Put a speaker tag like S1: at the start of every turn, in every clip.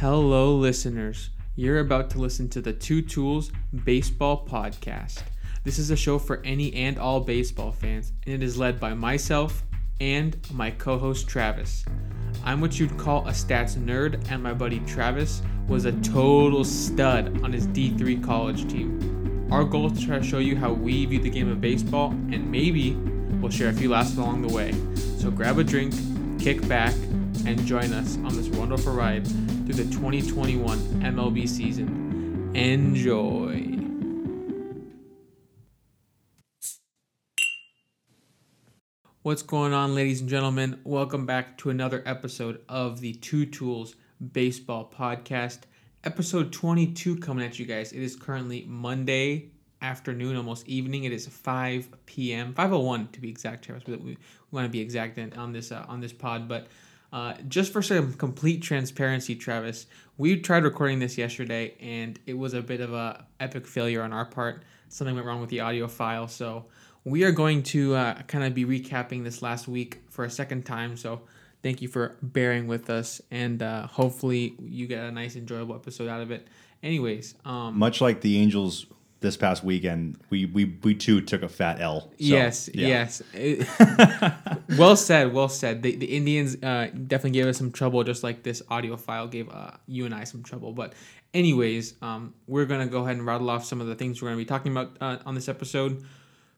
S1: Hello, listeners. You're about to listen to the Two Tools Baseball Podcast. This is a show for any and all baseball fans, and it is led by myself and my co host Travis. I'm what you'd call a stats nerd, and my buddy Travis was a total stud on his D3 college team. Our goal is to try to show you how we view the game of baseball, and maybe we'll share a few laughs along the way. So grab a drink, kick back, and join us on this wonderful ride through the 2021 MLB season. Enjoy. What's going on, ladies and gentlemen? Welcome back to another episode of the Two Tools Baseball Podcast. Episode 22 coming at you guys. It is currently Monday afternoon, almost evening. It is 5 p.m. 5:01 to be exact. Travis, we, we want to be exact on this uh, on this pod, but uh, just for some complete transparency, Travis, we tried recording this yesterday, and it was a bit of a epic failure on our part. Something went wrong with the audio file, so we are going to uh, kind of be recapping this last week for a second time. So thank you for bearing with us, and uh, hopefully you get a nice, enjoyable episode out of it. Anyways, um,
S2: much like the Angels this past weekend, we we we too took a fat L. So,
S1: yes, yeah. yes. well said, well said. The the Indians uh, definitely gave us some trouble, just like this audio file gave uh, you and I some trouble. But anyways, um, we're gonna go ahead and rattle off some of the things we're gonna be talking about uh, on this episode.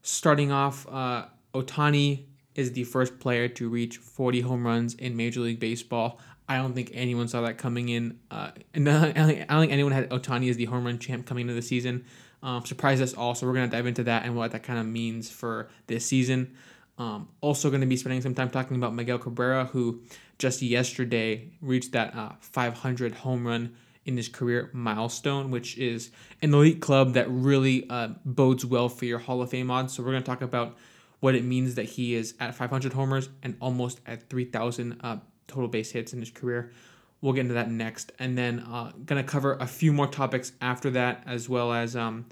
S1: Starting off, uh, Ohtani is the first player to reach 40 home runs in Major League Baseball. I don't think anyone saw that coming in. Uh, and I don't think anyone had Ohtani as the home run champ coming into the season. Um, surprised us all, so we're going to dive into that and what that kind of means for this season. Um, also, going to be spending some time talking about Miguel Cabrera, who just yesterday reached that uh, 500 home run in his career milestone, which is an elite club that really uh, bodes well for your Hall of Fame odds. So we're going to talk about what it means that he is at 500 homers and almost at 3,000 uh, total base hits in his career. We'll get into that next, and then uh, gonna cover a few more topics after that, as well as um,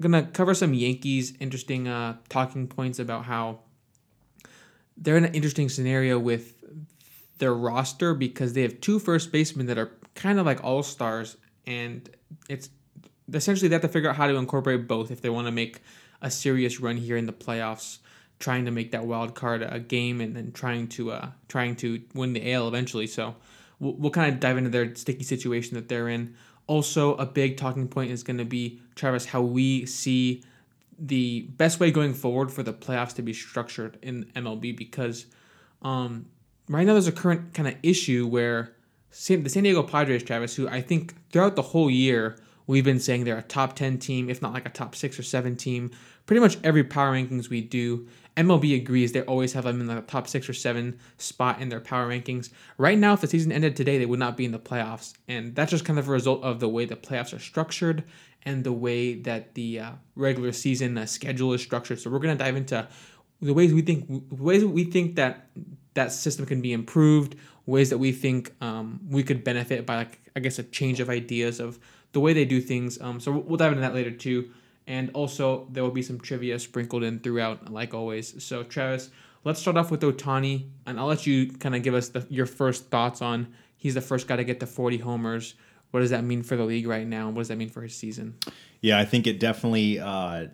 S1: gonna cover some Yankees interesting uh, talking points about how they're in an interesting scenario with their roster because they have two first basemen that are kind of like all stars, and it's essentially they have to figure out how to incorporate both if they want to make a serious run here in the playoffs, trying to make that wild card a game and then trying to uh trying to win the AL eventually. So we'll, we'll kind of dive into their sticky situation that they're in. Also, a big talking point is going to be Travis how we see the best way going forward for the playoffs to be structured in MLB because um, right now there's a current kind of issue where the San Diego Padres, Travis, who I think throughout the whole year we've been saying they're a top 10 team, if not like a top six or seven team. Pretty much every power rankings we do, MLB agrees they always have them in the top six or seven spot in their power rankings. Right now, if the season ended today, they would not be in the playoffs. And that's just kind of a result of the way the playoffs are structured and the way that the uh, regular season uh, schedule is structured. So we're going to dive into the ways we think ways we think that that system can be improved, ways that we think um, we could benefit by like I guess a change of ideas of the way they do things. Um, so we'll dive into that later too. And also there will be some trivia sprinkled in throughout, like always. So Travis, let's start off with Ohtani, and I'll let you kind of give us the, your first thoughts on. He's the first guy to get to 40 homers. What does that mean for the league right now? And what does that mean for his season?
S2: Yeah, I think it definitely. Uh,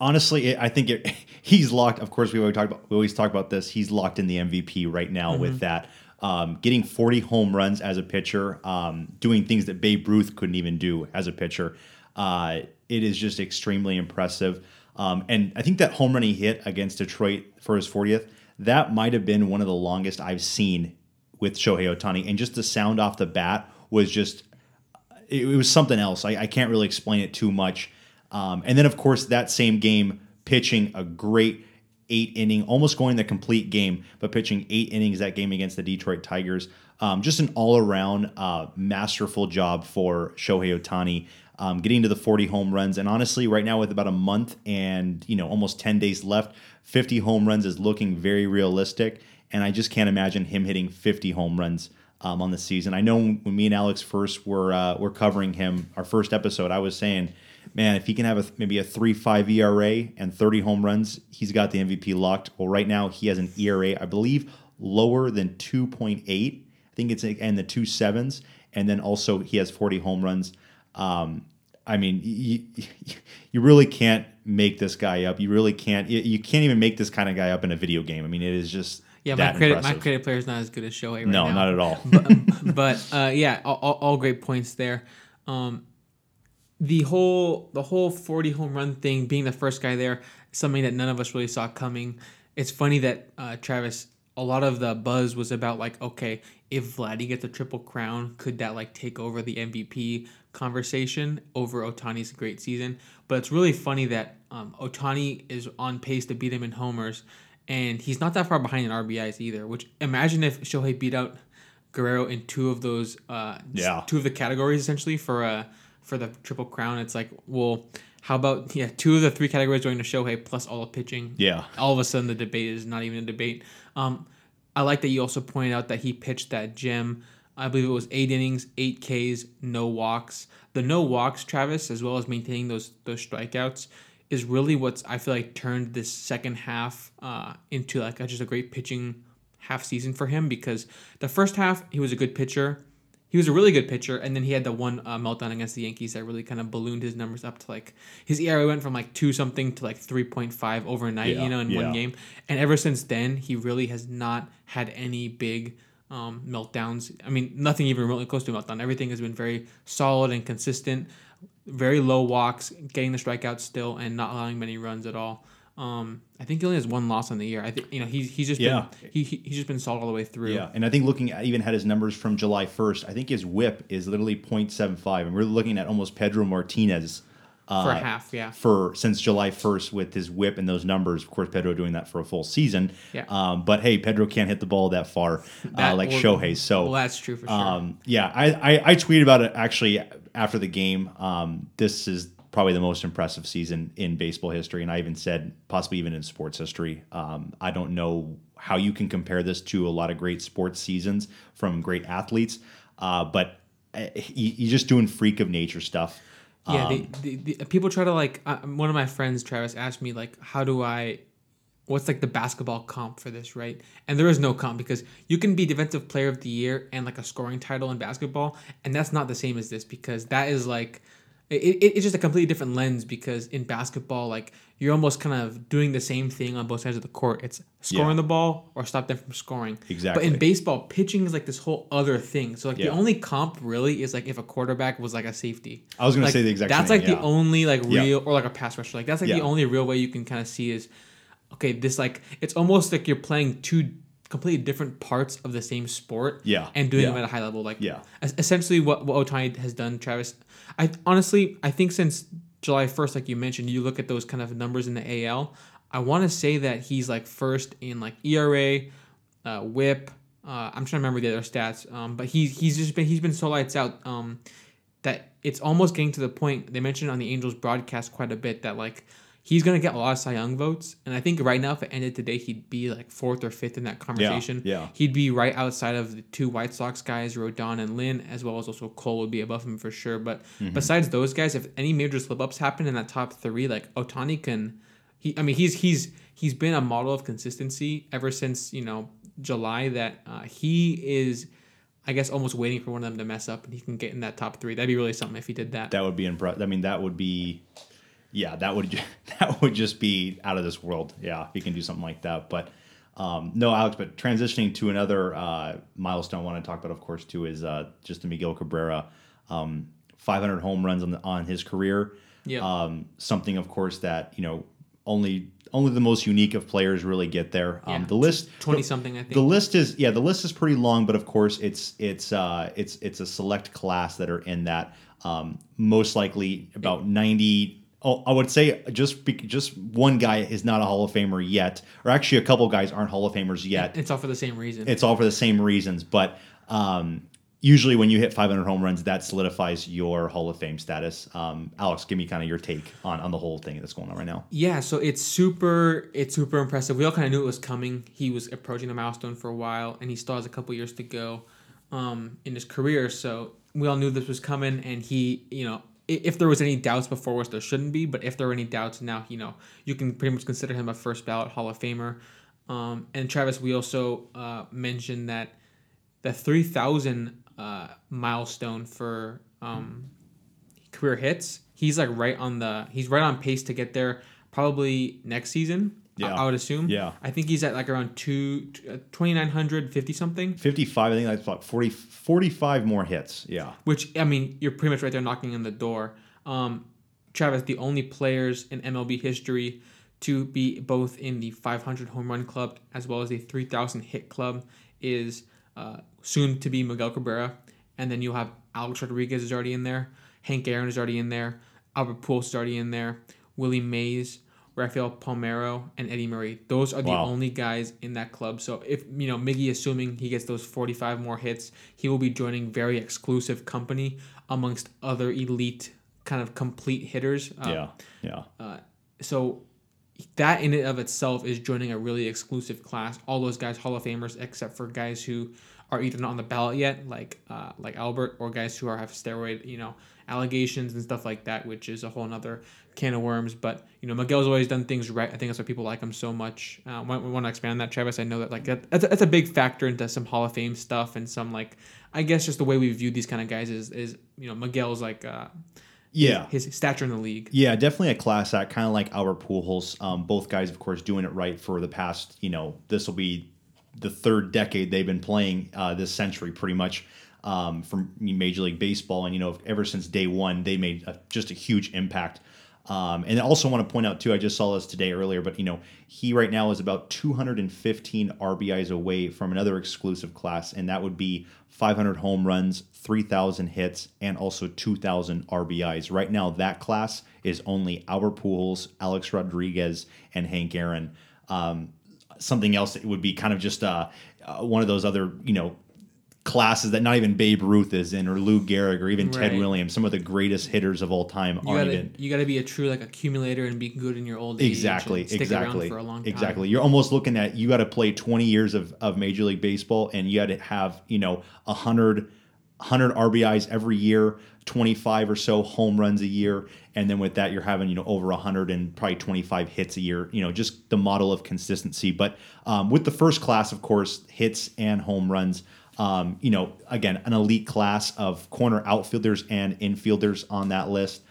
S2: honestly, it, I think it, he's locked. Of course, we always talk about we always talk about this. He's locked in the MVP right now mm-hmm. with that. Um, getting 40 home runs as a pitcher, um, doing things that Babe Ruth couldn't even do as a pitcher. Uh, it is just extremely impressive. Um, and I think that home run he hit against Detroit for his 40th, that might have been one of the longest I've seen with Shohei Ohtani. And just the sound off the bat was just, it, it was something else. I, I, can't really explain it too much. Um, and then, of course, that same game, pitching a great eight inning, almost going the complete game, but pitching eight innings that game against the Detroit Tigers. Um, just an all around uh, masterful job for Shohei Ohtani. Um, getting to the 40 home runs, and honestly, right now with about a month and you know almost 10 days left, 50 home runs is looking very realistic, and I just can't imagine him hitting 50 home runs um, on the season. I know when me and Alex first were uh, were covering him, our first episode, I was saying man, if he can have a, maybe a three five ERA and 30 home runs, he's got the MVP locked. Well, right now he has an ERA, I believe, lower than 2.8. I think it's in the two sevens, and then also he has 40 home runs. Um, I mean, you, you really can't make this guy up. You really can't. You can't even make this kind of guy up in a video game. I mean, it is just
S1: Yeah, my credit
S2: impressive.
S1: my credit player is not as good as Shohei right
S2: no,
S1: now.
S2: not at all.
S1: but uh, yeah, all, all, all great points there. Um, the whole the whole forty home run thing, being the first guy there, something that none of us really saw coming. It's funny that uh, Travis. A lot of the buzz was about like, okay, if Vladdy gets a triple crown, could that like take over the MVP conversation over Ohtani's great season? But it's really funny that um, Ohtani is on pace to beat him in homers, and he's not that far behind in RBIs either. Which imagine if Shohei beat out Guerrero in two of those, uh,
S2: Yeah.
S1: two of the categories essentially for uh for the triple crown. It's like, well, how about yeah, two of the three categories going to Shohei plus all the pitching.
S2: Yeah.
S1: All of a sudden, the debate is not even a debate. Um, I like that you also pointed out that he pitched that gem. I believe it was eight innings, eight Ks, no walks. The no walks, Travis, as well as maintaining those those strikeouts, is really what's I feel like turned this second half uh, into like a, just a great pitching half season for him because the first half he was a good pitcher. He was a really good pitcher, and then he had the one uh, meltdown against the Yankees that really kind of ballooned his numbers up to like his ERA went from like two something to like three point five overnight,
S2: Yeah,
S1: you know, in
S2: yeah.
S1: one game. And ever since then, he really has not had any big um, meltdowns. I mean, nothing even remotely close to a meltdown. Everything has been very solid and consistent. Very low walks, getting the strikeouts still, and not allowing many runs at all. Um, I think he only has one loss on the year. I think you know he's he's just
S2: Yeah.
S1: been he, he he's just been solid all the way through.
S2: Yeah, and I think looking at even had his numbers from July 1st, I think his whip is literally 0.75, and we're looking at almost Pedro Martinez uh,
S1: for half. Yeah,
S2: for since July 1st with his whip and those numbers. Of course, Pedro doing that for a full season.
S1: Yeah.
S2: Um, but hey, Pedro can't hit the ball that far uh, like
S1: or-
S2: Shohei. So
S1: well, that's true for sure.
S2: um, yeah, I, I, I tweeted about it actually after the game. Um, this is probably the most impressive season in baseball history, and I even said possibly even in sports history. Um, I don't know how you can compare this to a lot of great sports seasons from great athletes, uh, but uh, he, he's just doing freak of nature stuff.
S1: Yeah,
S2: Um,
S1: they, they, the people try to like. Uh, one of my friends, Travis, asked me like, "How do I? What's like the basketball comp for this, right?" And there is no comp because you can be defensive player of the year and like a scoring title in basketball, and that's not the same as this because that is like, it, it, it's just a completely different lens because in basketball, like you're almost kind of doing the same thing on both sides of the court. It's scoring
S2: Yeah.
S1: the ball or stop them from scoring.
S2: Exactly.
S1: But in baseball, pitching is like this whole other thing. So like the only comp really is like if a quarterback was like a safety.
S2: I was gonna
S1: Like,
S2: say the exact
S1: That's like
S2: thing,
S1: the only like
S2: Yeah.
S1: real or like a pass rusher. Like that's like the only real way you can kind of see is okay. This like it's almost like you're playing two completely different parts of the same sport.
S2: Yeah.
S1: and doing
S2: Yeah.
S1: them at a high level. Like
S2: Yeah.
S1: essentially what what Ohtani has done, Travis. I honestly I think since July first, like you mentioned, you look at those kind of numbers in the AL. I want to say that he's like first in like ERA, uh, WHIP. Uh, I'm trying to remember the other stats, um, but he's he's just been he's been so lights out um, that it's almost getting to the point. They mentioned on the Angels broadcast quite a bit that like he's gonna get a lot of Cy Young votes, and I think right now if it ended today, he'd be like fourth or fifth in that conversation.
S2: yeah. yeah.
S1: he'd be right outside of the two White Sox guys, Rodon and Lynn, as well as also Cole would be above him for sure. But
S2: Mm-hmm.
S1: besides those guys, if any major slip ups happen in that top three, like Ohtani can, he I mean he's he's he's been a model of consistency ever since you know July that uh, he is. I guess almost waiting for one of them to mess up and he can get in that top three. That'd be really something if he did that.
S2: That would be impressive. I mean, that would be, yeah, that would that would just be out of this world. Yeah, if you can do something like that. But um, no, Alex. But transitioning to another uh, milestone I want to talk about, of course, too, is uh, just Miguel Cabrera, um, 500 home runs on the, on his career.
S1: Yeah.
S2: Um, something, of course, that you know only only the most unique of players really get there. Um,
S1: Yeah,
S2: the list
S1: 20 something, I think.
S2: the list is yeah, the list is pretty long, but of course it's it's uh, it's it's a select class that are in that. Um, most likely about ninety. Oh, I would say just just one guy is not a Hall of Famer yet, or actually a couple guys aren't Hall of Famers yet.
S1: it's all for the same reason.
S2: It's all for the same reasons, but um, usually when you hit 500 home runs, that solidifies your Hall of Fame status. Um, Alex, give me kind of your take on on the whole thing that's going on right now.
S1: Yeah, so it's super it's super impressive. We all kind of knew it was coming. He was approaching the milestone for a while, and he still has a couple years to go um, in his career. So we all knew this was coming, and he, you know, if there was any doubts before, which there shouldn't be, but if there were any doubts now, you know, you can pretty much consider him a first ballot Hall of Famer. Um, and Travis, we also uh, mentioned that the 3,000 uh, milestone for um, career hits. He's like right on the. He's right on pace to get there. Probably next season. I-
S2: Yeah.
S1: I, would assume.
S2: Yeah.
S1: I think he's at like around two, uh, 2,950 something.
S2: 55, I think that's about 40, 45 more hits. Yeah.
S1: Which I mean, you're pretty much right there knocking on the door. Um, Travis, the only players in MLB history to be both in the 500 home run club as well as the 3,000 hit club is uh, soon to be Miguel Cabrera, and then you'll have Alex Rodriguez is already in there, Hank Aaron is already in there, Albert Pujols is already in there, Willie Mays. Rafael Palmeiro and Eddie Murray. Those are the
S2: Wow.
S1: only guys in that club. So if you know Miggy, assuming he gets those forty-five more hits, he will be joining very exclusive company amongst other elite kind of complete hitters. Uh,
S2: yeah. Yeah.
S1: So that in and of itself is joining a really exclusive class. All those guys Hall of Famers, except for guys who are either not on the ballot yet, like uh, like Albert, or guys who are have steroid, you know, allegations and stuff like that, which is a whole nother can of worms. But you know, Miguel's always done things right. I think that's why people like him so much. Uh, we want to expand on that, Travis. I know that like that, that's, a, that's a big factor into some Hall of Fame stuff and some like I guess just the way we view these kind of guys is is you know Miguel's like uh,
S2: Yeah.
S1: his stature in the league.
S2: Yeah, definitely a class act, kind of like our Pujols. Um, both guys, of course, doing it right for the past. You know, this will be the third decade they've been playing uh, this century, pretty much um, from Major League Baseball, and you know, ever since day one, they made a, just a huge impact. Um, and I also want to point out too, I just saw this today earlier, but you know, he right now is about 215 RBIs away from another exclusive class, and that would be 500 home runs, 3,000 hits, and also 2,000 RBIs. Right now, that class is only Albert Pujols, Alex Rodriguez, and Hank Aaron. Um, something else that would be kind of just uh, uh, one of those other, you know, classes that not even Babe Ruth is in, or Lou Gehrig, or even Ted
S1: Right.
S2: Williams. Some of the greatest hitters of all time
S1: You
S2: aren't
S1: gotta
S2: even.
S1: you gotta be a true like accumulator and be good in your old age.
S2: Exactly, exactly,
S1: for a long time.
S2: exactly. You're almost looking at you got to play 20 years of, of Major League Baseball, and you got to have you know 100, 100 RBIs every year, 25 or so home runs a year, and then with that you're having you know over 100 and probably 25 hits a year. You know, just the model of consistency. But um, with the first class, of course, hits and home runs. Um, you know, again, an elite class of corner outfielders and infielders on that list.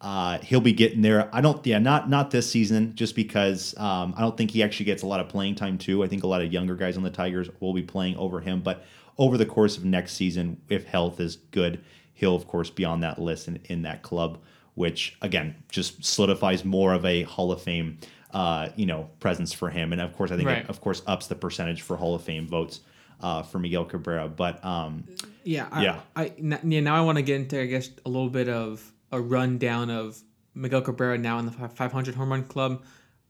S2: Uh, he'll be getting there. I don't, yeah, not not this season, just because um, I don't think he actually gets a lot of playing time too. I think a lot of younger guys on the Tigers will be playing over him, but over the course of next season, if health is good, he'll of course be on that list and in that club, which again just solidifies more of a Hall of Fame, uh, you know, presence for him, and of course I think
S1: Right.
S2: it, of course ups the percentage for Hall of Fame votes uh, for Miguel Cabrera, but um,
S1: Yeah, I,
S2: Yeah.
S1: I yeah. Now I want to get into I guess a little bit of a rundown of Miguel Cabrera now in the 500 home run club.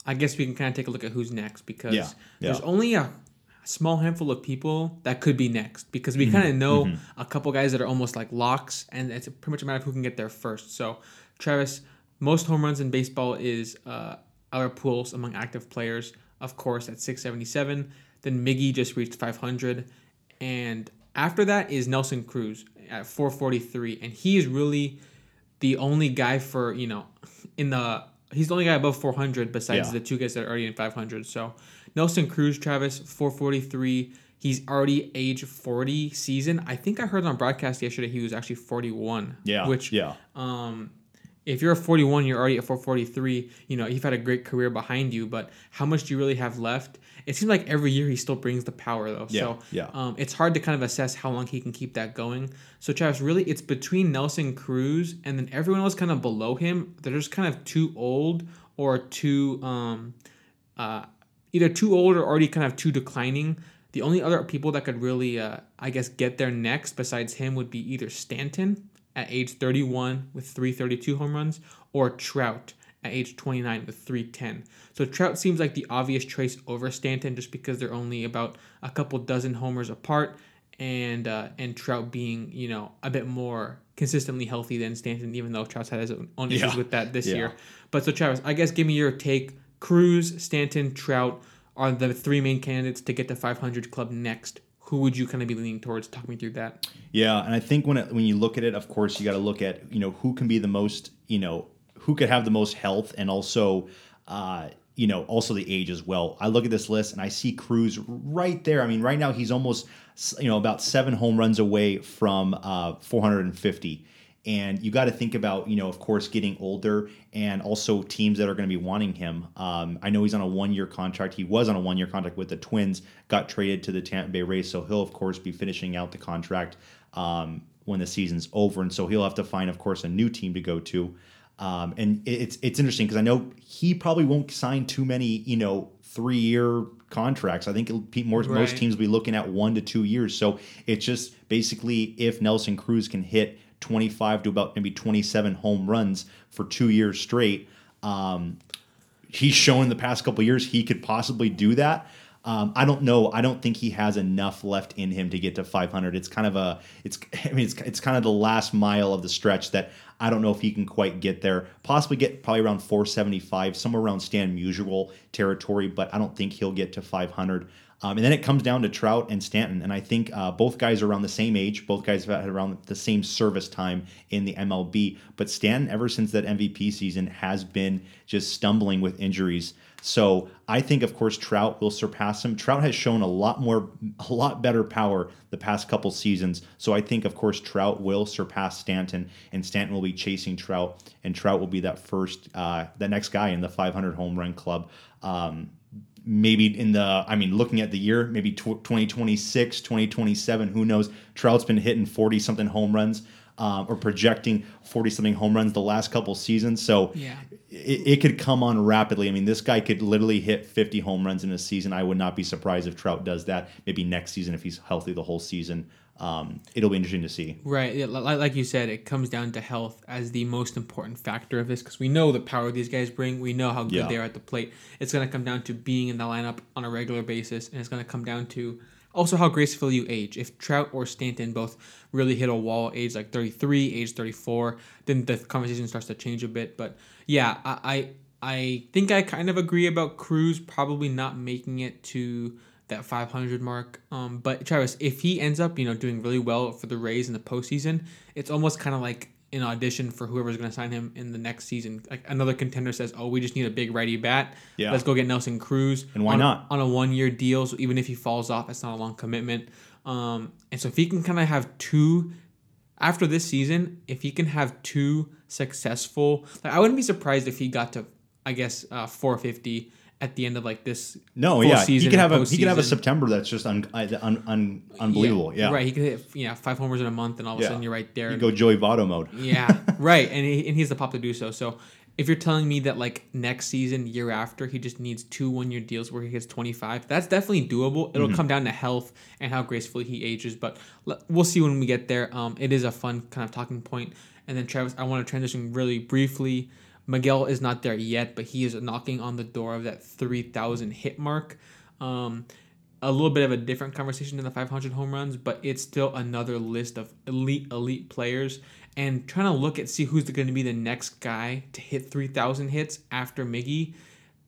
S1: I guess we can kind of take a look at who's next because
S2: Yeah,
S1: there's only a small handful of people that could be next because we
S2: Mm-hmm,
S1: kind of know a couple guys that are almost like locks, and it's pretty much a matter of who can get there first. So, Travis, most home runs in baseball is uh, Albert Pujols among active players, of course, at 677. Then Miggy just reached 500, and after that is Nelson Cruz at 443, and he is really the only guy for you know in the he's the only guy above 400 besides
S2: Yeah.
S1: the two guys that are already in 500 so nelson cruz travis 443 he's already age 40 season. I think i heard on broadcast yesterday he was actually 41
S2: yeah,
S1: which
S2: yeah,
S1: um if you're a 41 you're already at 443 you know you've had a great career behind you but how much do you really have left it seems like every year he still brings the power though
S2: Yeah,
S1: so
S2: yeah.
S1: um, it's hard to kind of assess how long he can keep that going so travis really it's between nelson cruz and then everyone else kind of below him they're just kind of too old or too um, uh, either too old or already kind of too declining. The only other people that could really, uh, I guess, get there next besides him would be either Stanton at age 31 with 332 home runs or Trout at age 29 with 310. So Trout seems like the obvious choice over Stanton just because they're only about a couple dozen homers apart and uh, and Trout being, you know, a bit more consistently healthy than Stanton, even though Trout's had his own issues
S2: Yeah.
S1: with that this
S2: Yeah.
S1: year. But so Travis, I guess give me your take. Cruz, Stanton, Trout are the three main candidates to get the 500 club next. Who would you kind of be leaning towards? Talk me through that.
S2: Yeah, and I think when it, when you look at it, of course, you got to look at you know who can be the most you know who could have the most health, and also uh, you know, also the age as well. I look at this list and I see Cruz right there. I mean, right now he's almost, you know, about seven home runs away from uh, 450. And you got to think about, you know, of course, getting older and also teams that are going to be wanting him. Um, I know he's on a one year contract. He was on a one year contract with the Twins, got traded to the Tampa Bay Rays. So he'll, of course, be finishing out the contract um, when the season's over. And so he'll have to find, of course, a new team to go to. Um, and it's it's interesting because I know he probably won't sign too many, you know, three year contracts. I think more, right. most teams will be looking at one to two years. So it's just basically if Nelson Cruz can hit 25 to about maybe 27 home runs for two years straight, um, he's shown the past couple years he could possibly do that. Um, I don't know. I don't think he has enough left in him to get to 500. It's kind of a, it's, I mean, it's, it's kind of the last mile of the stretch that I don't know if he can quite get there. Possibly get probably around 475, somewhere around Stan Musial territory, but I don't think he'll get to 500. Um, and then it comes down to Trout and Stanton, and I think uh, both guys are around the same age. Both guys have had around the same service time in the MLB. But Stanton, ever since that MVP season, has been just stumbling with injuries. So I think, of course, Trout will surpass him. Trout has shown a lot more, a lot better power the past couple seasons. So I think, of course, Trout will surpass Stanton, and Stanton will be chasing Trout, and Trout will be that first, uh, the next guy in the 500 home run club. Um, maybe in the i mean looking at the year maybe 2026 2027 who knows? Trout's been hitting 40 something home runs um, or projecting 40 something home runs the last couple seasons. So
S1: yeah.
S2: it, it, could come on rapidly. I mean this guy could literally hit 50 home runs in a season. I would not be surprised if trout does that maybe next season if he's healthy the whole season um, it'll be interesting to see.
S1: Right. Yeah, like you said, it comes down to health as the most important factor of this because we know the power these guys bring. We know how good yeah. they are at the plate. It's going to come down to being in the lineup on a regular basis, and it's going to come down to also how gracefully you age. If Trout or Stanton both really hit a wall age like 33, age 34, then the conversation starts to change a bit. But yeah, I, I, I think I kind of agree about Cruz probably not making it to that 500 mark. Um, but Travis, if he ends up, you know, doing really well for the Rays in the postseason, it's almost kind of like an audition for whoever's going to sign him in the next season. Like another contender says, "Oh, we just need a big righty bat. Yeah. Let's go get Nelson Cruz."
S2: And why
S1: on,
S2: not
S1: on a one-year deal? So even if he falls off, it's not a long commitment. Um, and so if he can kind of have two after this season, if he can have two successful, like I wouldn't be surprised if he got to, I guess, uh, 450 at the end of like this.
S2: No, yeah, he could have a he could have a September that's just un, un, un, unbelievable. Yeah. yeah.
S1: right. He could hit yeah five homers in a month, and all of yeah. a sudden you're right there.
S2: You go Joey Votto mode.
S1: yeah, right, and he, and he's the pop to do so. So if you're telling me that like next season, year after, he just needs two one year deals where he gets 25, that's definitely doable. It'll mm-hmm. come down to health and how gracefully he ages, but we'll see when we get there. Um, it is a fun kind of talking point. And then Travis, I want to transition really briefly Miguel is not there yet, but he is knocking on the door of that 3,000 hit mark. Um, a little bit of a different conversation than the 500 home runs, but it's still another list of elite, elite players. And trying to look at see who's going to be the next guy to hit 3,000 hits after Miggy.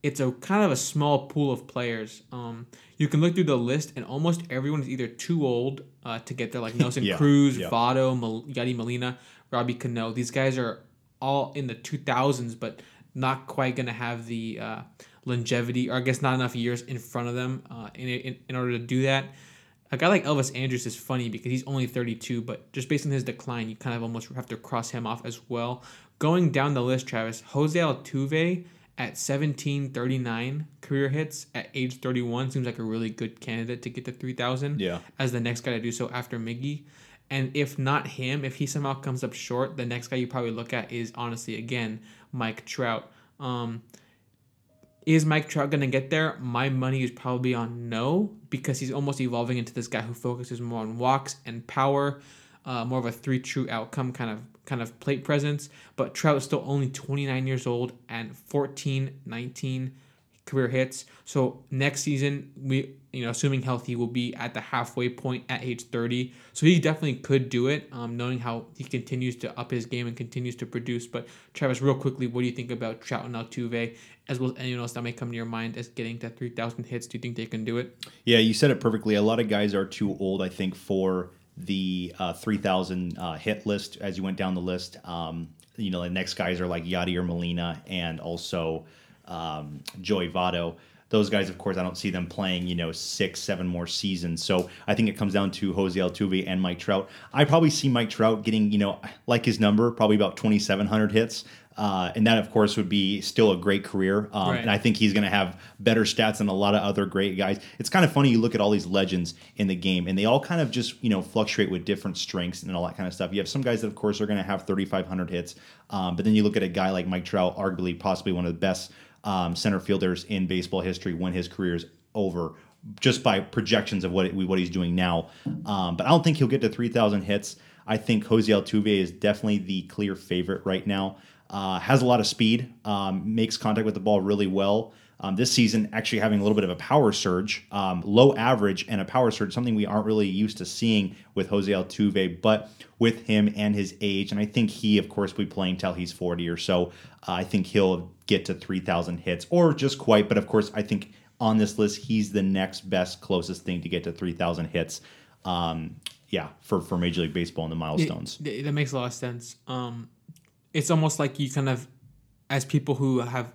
S1: It's a kind of a small pool of players. Um, you can look through the list, and almost everyone is either too old uh, to get there, like Nelson yeah, Cruz, yeah. Votto, Mal- Yadi Molina, Robbie Cano. These guys are all in the 2000s, but not quite going to have the uh, longevity, or I guess not enough years in front of them uh, in, in, in order to do that. A guy like Elvis Andrus is funny because he's only 32, but just based on his decline, you kind of almost have to cross him off as well. Going down the list, Travis, Jose Altuve at 1739 career hits at age 31 seems like a really good candidate to get to 3000
S2: yeah.
S1: as the next guy to do so after Miggy. And if not him, if he somehow comes up short, the next guy you probably look at is honestly again Mike Trout. Um, is Mike Trout gonna get there? My money is probably on no because he's almost evolving into this guy who focuses more on walks and power, uh, more of a three true outcome kind of kind of plate presence. But Trout is still only 29 years old and 14, 19 career hits. So next season, we you know assuming healthy will be at the halfway point at age 30. So he definitely could do it, um, knowing how he continues to up his game and continues to produce. But Travis, real quickly, what do you think about Trout and Altuve, as well as anyone else that may come to your mind as getting to 3,000 hits? Do you think they can do it?
S2: Yeah, you said it perfectly. A lot of guys are too old, I think, for the uh, 3,000 uh, hit list as you went down the list. Um, you know, the next guys are like Yadi or Molina, and also um, Joey Votto. Those guys, of course, I don't see them playing, you know, six, seven more seasons. So I think it comes down to Jose Altuve and Mike Trout. I probably see Mike Trout getting, you know, like his number, probably about 2,700 hits. Uh, and that, of course, would be still a great career. Um,
S1: Right.
S2: And I think he's going to have better stats than a lot of other great guys. It's kind of funny. You look at all these legends in the game, and they all kind of just you know fluctuate with different strengths and all that kind of stuff. You have some guys that, of course, are going to have 3,500 hits, um, but then you look at a guy like Mike Trout, arguably possibly one of the best um, center fielders in baseball history when his career is over. Just by projections of what what he's doing now, um, but I don't think he'll get to 3,000 hits. I think Jose Altuve is definitely the clear favorite right now. Uh, has a lot of speed, um, makes contact with the ball really well. Um, this season, actually having a little bit of a power surge, um, low average and a power surge, something we aren't really used to seeing with Jose Altuve, but with him and his age, and I think he, of course, will be playing till he's 40 or so. Uh, I think he'll get to 3,000 hits or just quite, but of course, I think on this list, he's the next best, closest thing to get to 3,000 hits. Um, yeah, for, for Major League Baseball and the milestones.
S1: Th- that makes a lot of sense. Um, it's almost like you kind of, as people who have,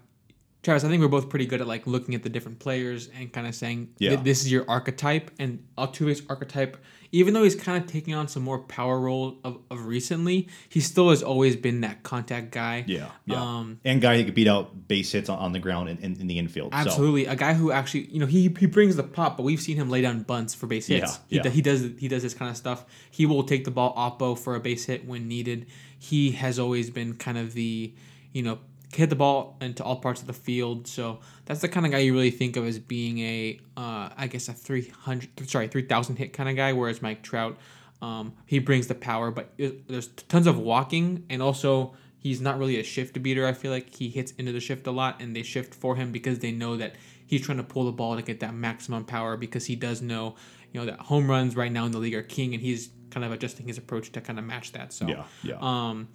S1: Travis, I think we're both pretty good at like looking at the different players and kind of saying,
S2: Yeah.
S1: This is your archetype. And Altuve's archetype, even though he's kind of taking on some more power role of, of recently, he still has always been that contact guy.
S2: Yeah, yeah.
S1: Um,
S2: and guy who could beat out base hits on, on the ground and in, in, the infield. So,
S1: Absolutely, a guy who actually, you know, he he brings the pop, but we've seen him lay down bunts for base hits.
S2: Yeah,
S1: he,
S2: yeah.
S1: he does he does this kind of stuff. He will take the ball oppo for a base hit when needed. He has always been kind of the, you know, hit the ball into all parts of the field. So that's the kind of guy you really think of as being a, uh, I guess a three hundred, sorry, three thousand hit kind of guy. Whereas Mike Trout, um, he brings the power, but there's tons of walking and also. He's not really a shift beater. I feel like he hits into the shift a lot, and they shift for him because they know that he's trying to pull the ball to get that maximum power. Because he does know, you know, that home runs right now in the league are king, and he's kind of adjusting his approach to kind of match that. So,
S2: Yeah, yeah.
S1: Um,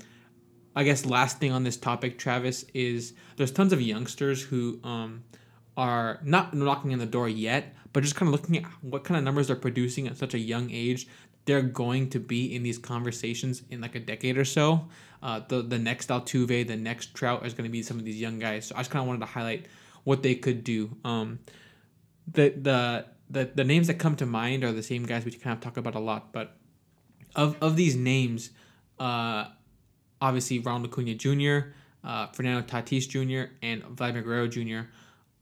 S1: I guess last thing on this topic, Travis, is there's tons of youngsters who um, are not knocking on the door yet, but just kind of looking at what kind of numbers they're producing at such a young age. They're going to be in these conversations in like a decade or so. Uh, the the next Altuve, the next Trout is going to be some of these young guys. So I just kind of wanted to highlight what they could do. Um, the the the the names that come to mind are the same guys we kind of talk about a lot, but of of these names, uh, obviously Ronald Acuna Jr., uh, Fernando Tatis Jr., and Vladimir Guerrero Jr.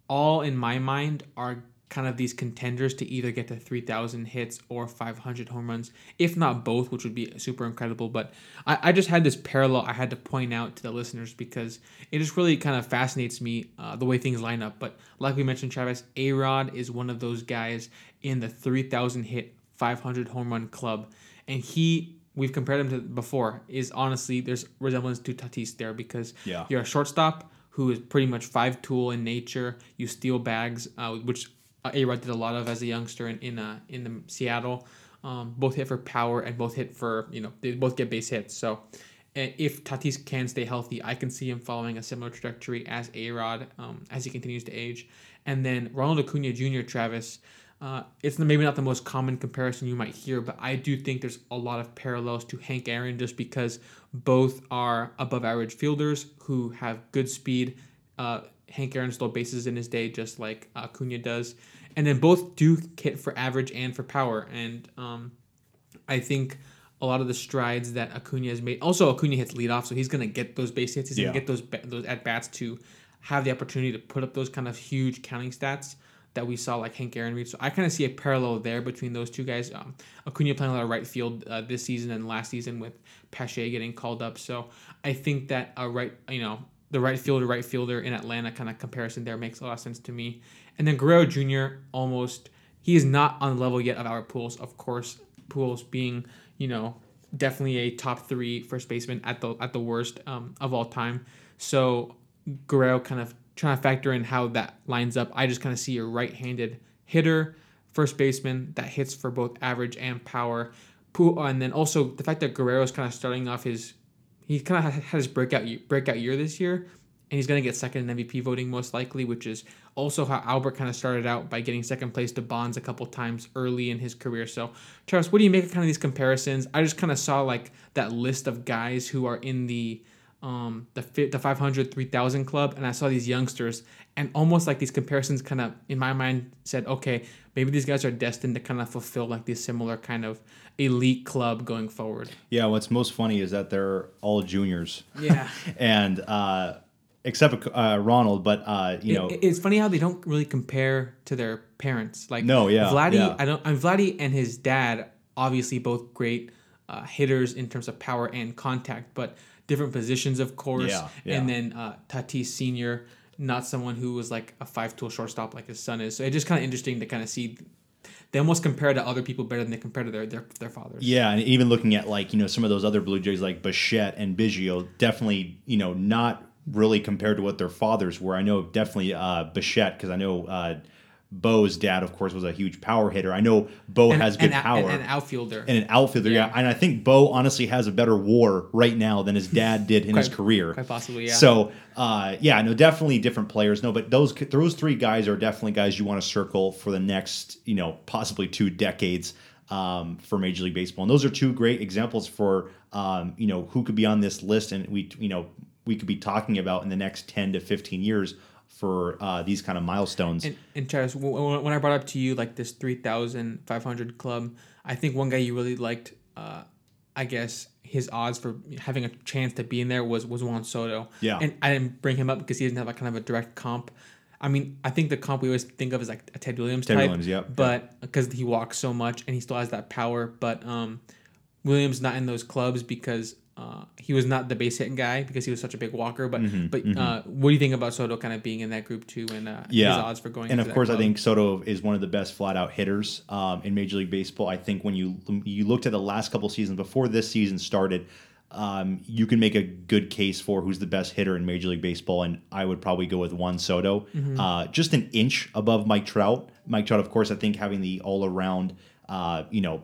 S1: All in my mind are kind of these contenders to either get to 3,000 hits or 500 home runs, if not both, which would be super incredible. But I, I just had this parallel I had to point out to the listeners because it just really kind of fascinates me uh, the way things line up. But like we mentioned, Travis, A Rod is one of those guys in the 3,000 hit, 500 home run club. And he, we've compared him to before, is honestly, there's resemblance to Tatis there because
S2: Yeah.
S1: you're a shortstop who is pretty much five tool in nature. You steal bags, uh, which A Rod did a lot of as a youngster in in, uh, in the Seattle. Um, both hit for power and both hit for you know they both get base hits. So uh, if Tatis can stay healthy, I can see him following a similar trajectory as A Rod um, as he continues to age. And then Ronald Acuna Jr. Travis. Uh, it's maybe not the most common comparison you might hear, but I do think there's a lot of parallels to Hank Aaron just because both are above average fielders who have good speed. Uh, Hank Aaron stole bases in his day, just like Acuna does, and then both do hit for average and for power. And um, I think a lot of the strides that Acuna has made. Also, Acuna hits leadoff, so he's gonna get those base hits. He's
S2: Yeah.
S1: gonna get those those at bats to have the opportunity to put up those kind of huge counting stats that we saw like Hank Aaron reach. So I kind of see a parallel there between those two guys. Um, Acuna playing a lot of right field uh, this season and last season with Pache getting called up. So I think that a right, you know, the right fielder, right fielder in Atlanta kind of comparison there makes a lot of sense to me. And then Guerrero Jr. almost he is not on the level yet of our Pujols, of course. Pujols being, you know, definitely a top three first baseman at the at the worst um, of all time. So Guerrero kind of trying to factor in how that lines up. I just kind of see a right-handed hitter, first baseman that hits for both average and power. Uh, and then also the fact that Guerrero is kind of starting off his, he kind of had his breakout ye- breakout year this year, and he's going to get second in MVP voting most likely, which is also how Albert kind of started out by getting second place to Bonds a couple times early in his career. So, Charles, what do you make of kind of these comparisons? I just kind of saw like that list of guys who are in the um, the fi- the 500 3000 club and I saw these youngsters and almost like these comparisons kind of in my mind said okay maybe these guys are destined to kind of fulfill like this similar kind of elite club going forward.
S2: Yeah, what's most funny is that they're all juniors.
S1: Yeah.
S2: and uh, except uh, Ronald, but uh, you know,
S1: It- it's funny how they don't really compare to their parents. Like
S2: No, yeah,
S1: Vladdy.
S2: yeah.
S1: I don't. I'm Vladdy and his dad, obviously both great uh, hitters in terms of power and contact, but different positions, of course.
S2: Yeah, yeah.
S1: And then uh, Tatis Senior, not someone who was like a five-tool shortstop like his son is. So it's just kind of interesting to kind of see. They almost compare to other people better than they compare to their their, their fathers.
S2: Yeah, and even looking at like you know some of those other Blue Jays like Bichette and Biggio, definitely you know not really compared to what their fathers were. I know definitely uh, Bichette because I know uh, Bo's dad, of course, was a huge power hitter. I know Bo
S1: And,
S2: has good
S1: and,
S2: power.
S1: and, and outfielder.
S2: and an outfielder, yeah.
S1: Yeah.
S2: And I think Bo honestly has a better WAR right now than his dad did in his career.
S1: quite possibly, yeah.
S2: So, uh, yeah, no, definitely different players. No, but those those three guys are definitely guys you want to circle for the next, you know, possibly two decades um, for Major League Baseball. And those are two great examples for, um, you know, who could be on this list, and we, you know, we could be talking about in the next ten to fifteen years for uh, these kind of milestones.
S1: And, and Travis, when I brought up to you like this 3,500 club, I think one guy you really liked, uh, I guess his odds for having a chance to be in there was was Juan Soto.
S2: Yeah.
S1: And I didn't bring him up because he doesn't have a kind of a direct comp. I mean, I think the comp we always think of is like a Ted Williams
S2: Ted
S1: type.
S2: Williams, yep,
S1: But because he walks so much and he still has that power, but um, Williams not in those clubs because uh, he was not the base hitting guy because he was such a big walker. But
S2: Mm-hmm,
S1: but Uh, what do you think about Soto kind of being in that group too and uh,
S2: yeah.
S1: his odds for going?
S2: And of course, I think Soto is one of the best flat out hitters um, in Major League Baseball. I think when you you looked at the last couple seasons before this season started, um, you can make a good case for who's the best hitter in Major League Baseball, and I would probably go with Juan Soto,
S1: Mm-hmm.
S2: uh, just an inch above Mike Trout. Mike Trout, of course, I think having the all around, uh, you know,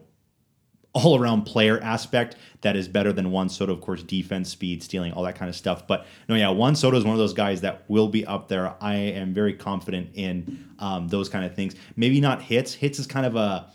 S2: all around player aspect that is better than Juan Soto, of course, defense, speed, stealing, all that kind of stuff. But no, yeah, Juan Soto is one of those guys that will be up there. I am very confident in um, those kind of things. Maybe not hits. Hits is kind of a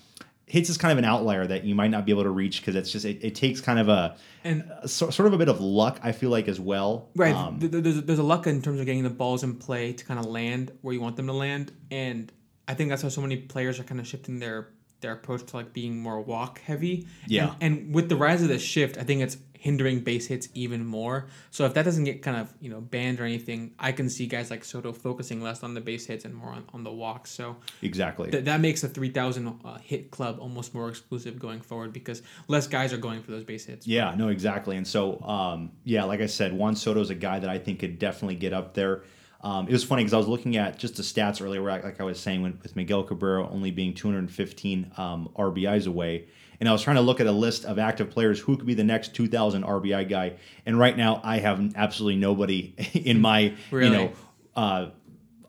S2: hits is kind of an outlier that you might not be able to reach because it's just it, it takes kind of a
S1: And-
S2: so, sort of a bit of luck. I feel like as well.
S1: Right.
S2: Um,
S1: th- th- there's, there's a luck in terms of getting the balls in play to kind of land where you want them to land. And I think that's how so many players are kind of shifting their their approach to like being more walk heavy.
S2: Yeah.
S1: And, and with the rise of the shift, I think it's hindering base hits even more. So if that doesn't get kind of, you know, banned or anything, I can see guys like Soto focusing less on the base hits and more on, on the walks. So
S2: exactly.
S1: th- that makes a 3,000 uh, hit club almost more exclusive going forward because less guys are going for those base hits.
S2: Yeah, no, exactly. And so, um, yeah, like I said, Juan Soto is a guy that I think could definitely get up there. Um, it was funny because I was looking at just the stats earlier, where, like I was saying, when, with Miguel Cabrera only being 215 um, RBIs away. And I was trying to look at a list of active players who could be the next 2,000 RBI guy. And right now, I have absolutely nobody in my, you know, uh,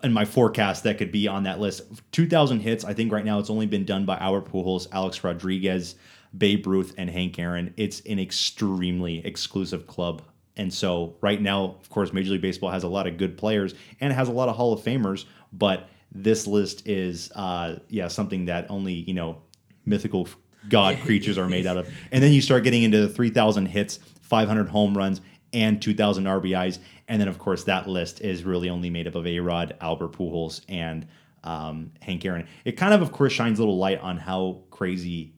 S2: in my forecast that could be on that list. 2,000 hits. I think right now it's only been done by Albert Pujols, Alex Rodriguez, Babe Ruth, and Hank Aaron. It's an extremely exclusive club. And so right now, of course, Major League Baseball has a lot of good players and has a lot of Hall of Famers, but this list is, uh, yeah, something that only you know mythical god creatures are made out of. And then you start getting into the 3,000 hits, 500 home runs, and 2,000 RBIs. And then, of course, that list is really only made up of A Rod, Albert Pujols, and um, Hank Aaron. It kind of, of course, shines a little light on how crazy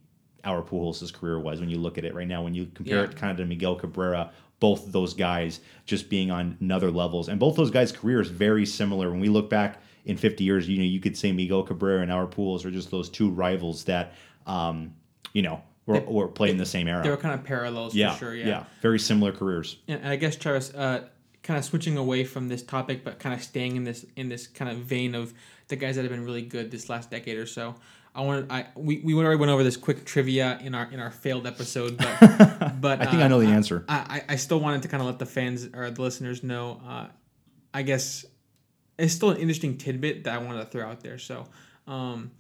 S2: our Pujols' career was when you look at it right now. When you compare
S1: Yeah.
S2: it kind of to Miguel Cabrera, both of those guys just being on another levels. And both those guys' careers very similar. When we look back in 50 years, you know, you could say Miguel Cabrera and our Pujols are just those two rivals that, um, you know, were, were played in the same era.
S1: They were kind of parallels
S2: yeah,
S1: for sure.
S2: yeah, very similar careers.
S1: And I guess Travis, uh, kind of switching away from this topic, but kind of staying in this in this kind of vein of the guys that have been really good this last decade or so. I wanted I we, we already went over this quick trivia in our in our failed episode, but but
S2: I think I know the answer.
S1: I, I I still wanted to kind of let the fans or the listeners know. Uh, I guess it's still an interesting tidbit that I wanted to throw out there. So, um,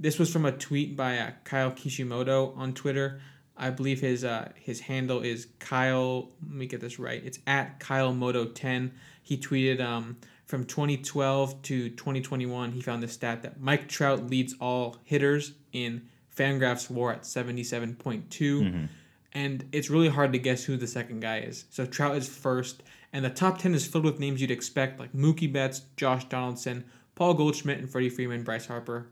S1: this was from a tweet by uh, Kyle Kishimoto on Twitter. I believe his uh, his handle is Kyle. Let me get this right. It's at Kyle Moto ten. He tweeted um, from 2012 to 2021. He found the stat that Mike Trout leads all hitters in Fangraphs WAR at 77.2. Mm-hmm. and it's really hard to guess who the second guy is. So Trout is first, and the top 10 is filled with names you'd expect, like Mookie Betts, Josh Donaldson, Paul Goldschmidt, and Freddie Freeman, Bryce Harper.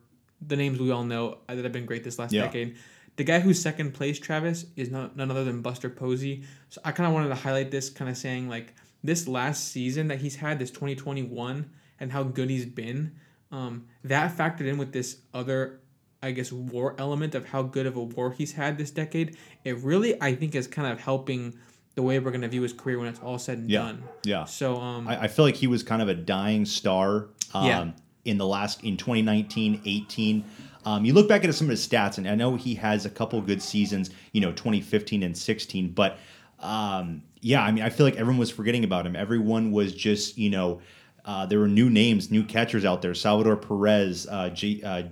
S1: The names we all know that have been great this last
S2: Yeah.
S1: decade. The guy who's second place, Travis, is no, none other than Buster Posey. So I kind of wanted to highlight this, kind of saying like this last season that he's had, this 2021, and how good he's been. Um, that factored in with this other, I guess, war element of how good of a war he's had this decade. It really, I think, is kind of helping the way we're gonna view his career when it's all said and
S2: Yeah.
S1: done.
S2: Yeah.
S1: So um,
S2: I, I feel like he was kind of a dying star um,
S1: Yeah.
S2: in the last in 2019 18 um, you look back at some of his stats and i know he has a couple good seasons you know 2015 and 16 but um, yeah i mean i feel like everyone was forgetting about him everyone was just you know uh, there were new names new catchers out there salvador perez uh, G, uh,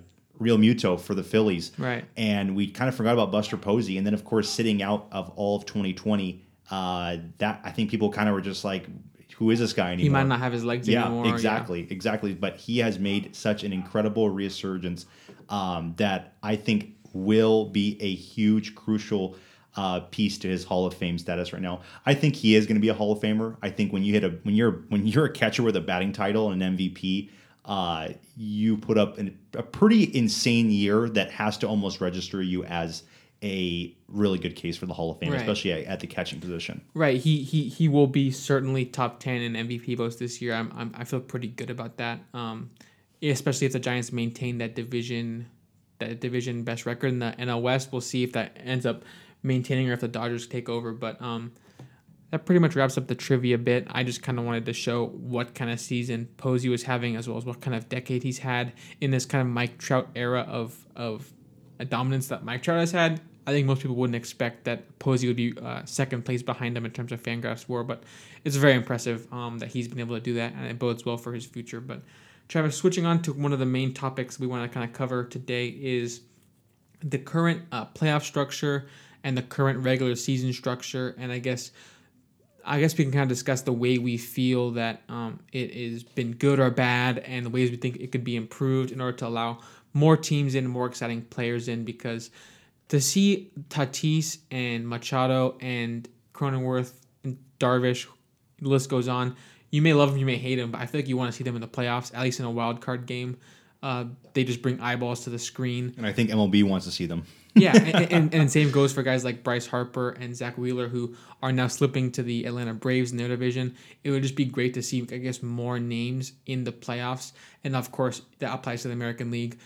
S2: Realmuto for the phillies
S1: Right.
S2: and we kind of forgot about buster posey and then of course sitting out of all of 2020 uh, that i think people kind of were just like who is this guy anymore
S1: he might not have his legs
S2: yeah,
S1: anymore. yeah.
S2: exactly, exactly. But he has made such an incredible resurgence um, that I think will be a huge, crucial uh, piece to his Hall of Fame status right now. I think he is going to be a Hall of Famer. I think when you hit a when you're when you're a catcher with a batting title and an MVP, uh, you put up an, a pretty insane year that has to almost register you as a really good case for the Hall of Fame,
S1: Right.
S2: especially at, at the catching position.
S1: Right. He he he will be certainly top ten in MVP votes this year. I'm, I'm I feel pretty good about that. Um, especially if the Giants maintain that division, that division best record in the NL West. We'll see if that ends up maintaining or if the Dodgers take over. But um, that pretty much wraps up the trivia bit. I just kind of wanted to show what kind of season Posey was having, as well as what kind of decade he's had in this kind of Mike Trout era of of a dominance that Mike Trout has had. I think most people wouldn't expect that Posey would be uh, second place behind him in terms of Fangraphs WAR, but it's very impressive um, that he's been able to do that, and it bodes well for his future. But Travis, switching on to one of the main topics we want to kind of cover today is the current uh, playoff structure and the current regular season structure, and I guess I guess we can kind of discuss the way we feel that um, it has been good or bad, and the ways we think it could be improved in order to allow more teams in, more exciting players in. Because to see Tatis and Machado and Cronenworth and Darvish, the list goes on. You may love them, you may hate them, but I feel like you want to see them in the playoffs, at least in a wild card game. Uh, they just bring eyeballs to the screen.
S2: And I think MLB wants to see them.
S1: Yeah, and, and, and same goes for guys like Bryce Harper and Zack Wheeler, who are now slipping to the Atlanta Braves in their division. It would just be great to see, I guess, more names in the playoffs. And of course, that applies to the American League.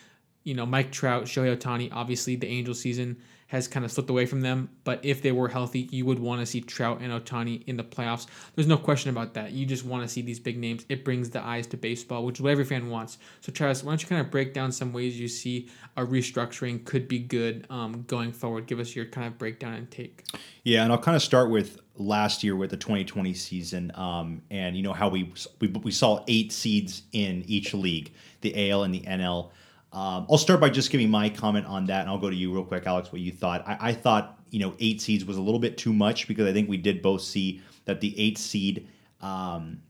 S1: You know, Mike Trout, Shohei Ohtani, obviously the Angel season has kind of slipped away from them. But if they were healthy, you would want to see Trout and Ohtani in the playoffs. There's no question about that. You just want to see these big names. It brings the eyes to baseball, which is what every fan wants. So, Travis, why don't you kind of break down some ways you see a restructuring could be good um, going forward? Give us your kind of breakdown and take.
S2: Yeah, and I'll kind of start with last year with the 2020 season, um, and you know how we, we we saw eight seeds in each league, the AL and the NL. Um, I'll start by just giving my comment on that, and I'll go to you real quick, Alex. What you thought? I, I thought you know eight seeds was a little bit too much because I think we did both see that the eight seed um,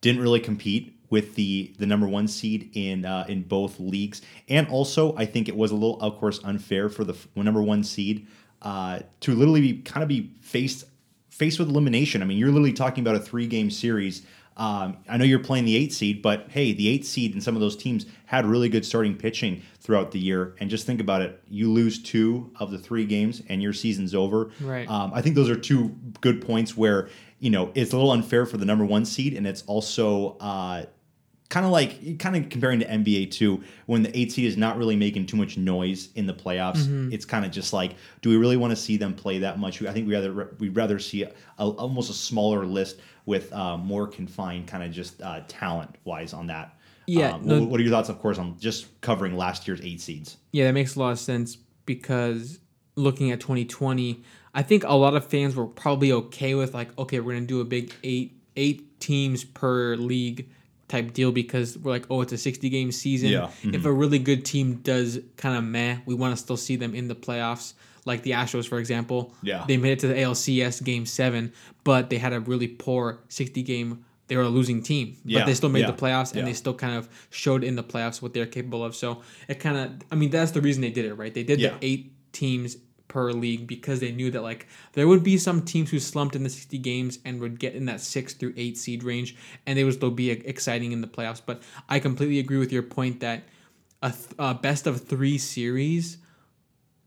S2: didn't really compete with the the number one seed in uh, in both leagues, and also I think it was a little, of course, unfair for the number one seed uh, to literally be kind of be faced faced with elimination. I mean, you're literally talking about a three game series. Um, I know you're playing the eight seed, but hey, the eight seed and some of those teams had really good starting pitching throughout the year. And just think about it: you lose two of the three games, and your season's over.
S1: Right.
S2: Um, I think those are two good points where you know it's a little unfair for the number one seed, and it's also uh, kind of like kind of comparing to NBA too, when the eight seed is not really making too much noise in the playoffs.
S1: Mm-hmm.
S2: It's kind of just like, do we really want to see them play that much? I think we rather we'd rather see a, a, almost a smaller list with uh, more confined kind of just uh, talent wise on that.
S1: Yeah,
S2: Um,
S1: no-
S2: what, what are your thoughts, of course, on just covering last year's eight seeds?
S1: Yeah, that makes a lot of sense because looking at 2020, I think a lot of fans were probably okay with like, okay, we're gonna do a big eight eight teams per league type deal because we're like, oh, it's a 60 game season.
S2: Yeah.
S1: If mm-hmm. a really good team does kind of meh, we want to still see them in the playoffs. Like the Astros, for example.
S2: Yeah.
S1: They made it to the ALCS game seven, but they had a really poor 60 game. They were a losing team, but
S2: Yeah,
S1: they still made
S2: yeah,
S1: the playoffs and they still kind of showed in the playoffs what they're capable of. So it kind of, I mean, that's the reason they did it, right? They did the eight teams per league because they knew that like there would be some teams who slumped in the 60 games and would get in that 6 through 8 seed range and they would still be exciting in the playoffs but i completely agree with your point that a, th- a best of 3 series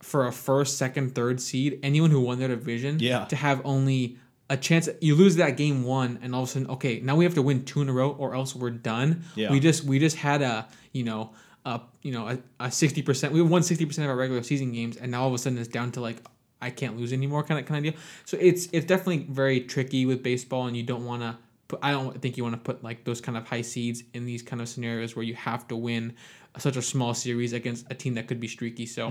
S1: for a first second third seed anyone who won their division
S2: Yeah.
S1: to have only a chance you lose that game one and all of a sudden okay now we have to win two in a row or else we're done
S2: Yeah.
S1: we just we just had a you know a you know a, a 60% we won 60% of our regular season games and now all of a sudden it's down to like i can't lose anymore kind of kind of deal. So it's it's definitely very tricky with baseball and you don't want to put i don't think you want to put like those kind of high seeds in these kind of scenarios where you have to win such a small series against a team that could be streaky. So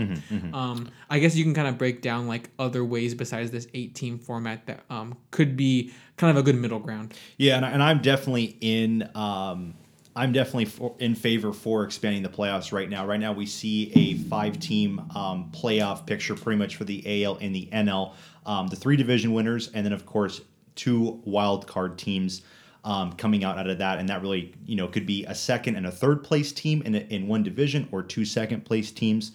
S1: um, i guess you can kind of break down like other ways besides this eight team format that um, could be kind of a good middle ground.
S2: Yeah, and, I- and I'm definitely in. Um, I'm definitely for, in favor for expanding the playoffs right now. Right now, we see a five-team um, playoff picture pretty much for the AL and the NL. Um, the three division winners, and then of course two wild card teams um, coming out out of that, and that really you know could be a second and a third place team in in one division, or two second place teams.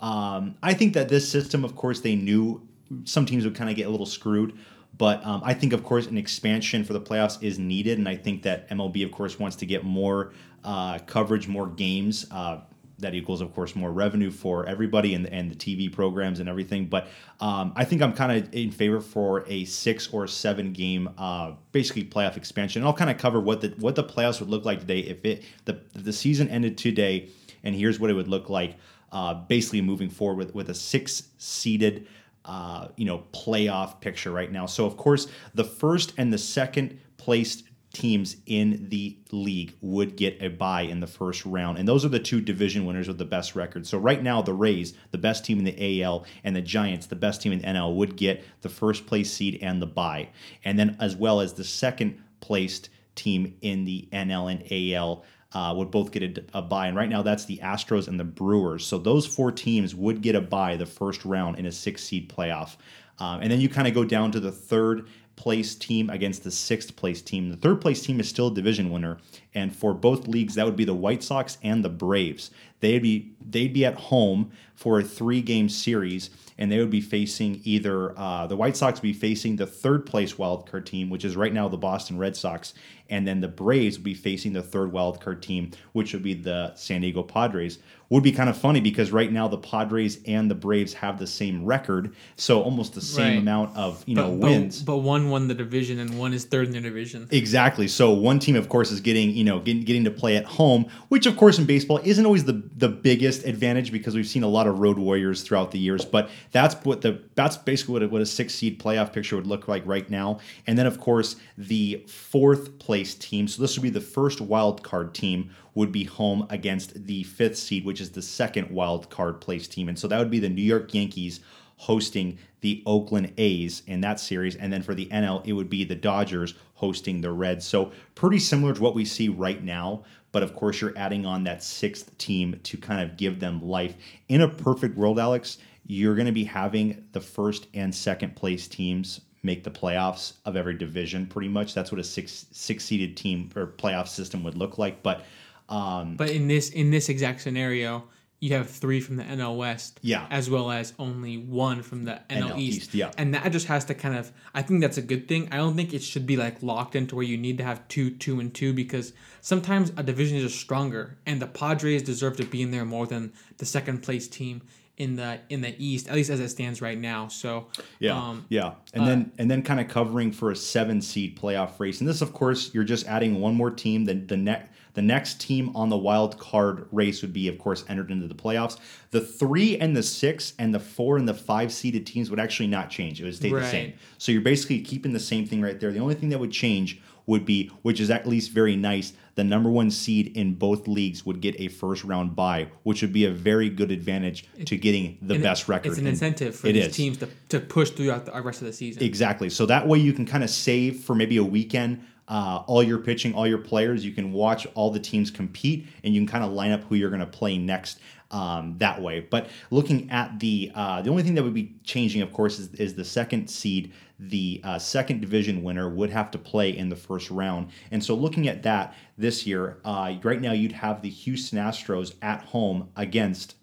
S2: Um, I think that this system, of course, they knew some teams would kind of get a little screwed. But um, I think, of course, an expansion for the playoffs is needed, and I think that MLB, of course, wants to get more uh, coverage, more games. Uh, that equals, of course, more revenue for everybody and, and the TV programs and everything. But um, I think I'm kind of in favor for a six or seven game, uh, basically playoff expansion. And I'll kind of cover what the what the playoffs would look like today if it the the season ended today, and here's what it would look like. Uh, basically, moving forward with with a six seeded uh, you know, playoff picture right now. So, of course, the first and the second placed teams in the league would get a bye in the first round. And those are the two division winners with the best record. So, right now, the Rays, the best team in the AL, and the Giants, the best team in the NL, would get the first place seed and the bye. And then, as well as the second placed team in the NL and AL uh, would both get a, a bye. And right now, that's the Astros and the Brewers. So those four teams would get a buy the first round in a six seed playoff. Um, and then you kind of go down to the third place team against the sixth place team. The third place team is still a division winner, and for both leagues, that would be the White Sox and the Braves. They'd be they'd be at home for a three game series, and they would be facing either uh, the White Sox would be facing the third place wild card team, which is right now the Boston Red Sox, and then the Braves would be facing the third wild card team, which would be the San Diego Padres. Would be kind of funny because right now the Padres and the Braves have the same record, so almost the same
S1: Right.
S2: amount of you know wins.
S1: But, but one won the division and one is third in the division.
S2: Exactly. So one team, of course, is getting you know getting, getting to play at home, which of course in baseball isn't always the the biggest advantage because we've seen a lot of road warriors throughout the years. But that's what the that's basically what a, what a six seed playoff picture would look like right now. And then of course the fourth place team. So this would be the first wild card team would be home against the fifth seed, which is the second wild card place team. And so that would be the New York Yankees hosting the Oakland A's in that series. And then for the NL, it would be the Dodgers hosting the Reds. So pretty similar to what we see right now. But of course, you're adding on that sixth team to kind of give them life. In a perfect world, Alex, you're going to be having the first and second place teams make the playoffs of every division pretty much that's what a six six seeded team or playoff system would look like but um
S1: But in this in this exact scenario, you have three from the NL West,
S2: Yeah.
S1: as well as only one from the NL,
S2: NL
S1: East.
S2: East, yeah.
S1: and that just has to kind of. I think that's a good thing. I don't think it should be like locked into where you need to have two, two, and two because sometimes a division is just stronger, and the Padres deserve to be in there more than the second place team in the in the East, at least as it stands right now. So
S2: Yeah,
S1: um,
S2: yeah, and then and then kind of covering for a seven seed playoff race, and this, of course, you're just adding one more team. than the next the next team on the wild card race would be, of course, entered into the playoffs. The three and the six and the four and the five seeded teams would actually not change; it would stay the same. So you're basically keeping the same thing right there. The only thing that would change would be, which is at least very nice, the number one seed in both leagues would get a first round bye, which would be a very good advantage to getting the
S1: it-
S2: best record.
S1: It's an
S2: And
S1: incentive for these
S2: is.
S1: teams to, to push throughout the rest of the season.
S2: Exactly. So that way you can kind of save for maybe a weekend uh, all your pitching, all your players. You can watch all the teams compete, and you can kind of line up who you're going to play next um, that way. But looking at the uh, the only thing that would be changing, of course, is, is the second seed. The uh, second division winner would have to play in the first round. And so looking at that this year, uh, right now you'd have the Houston Astros at home against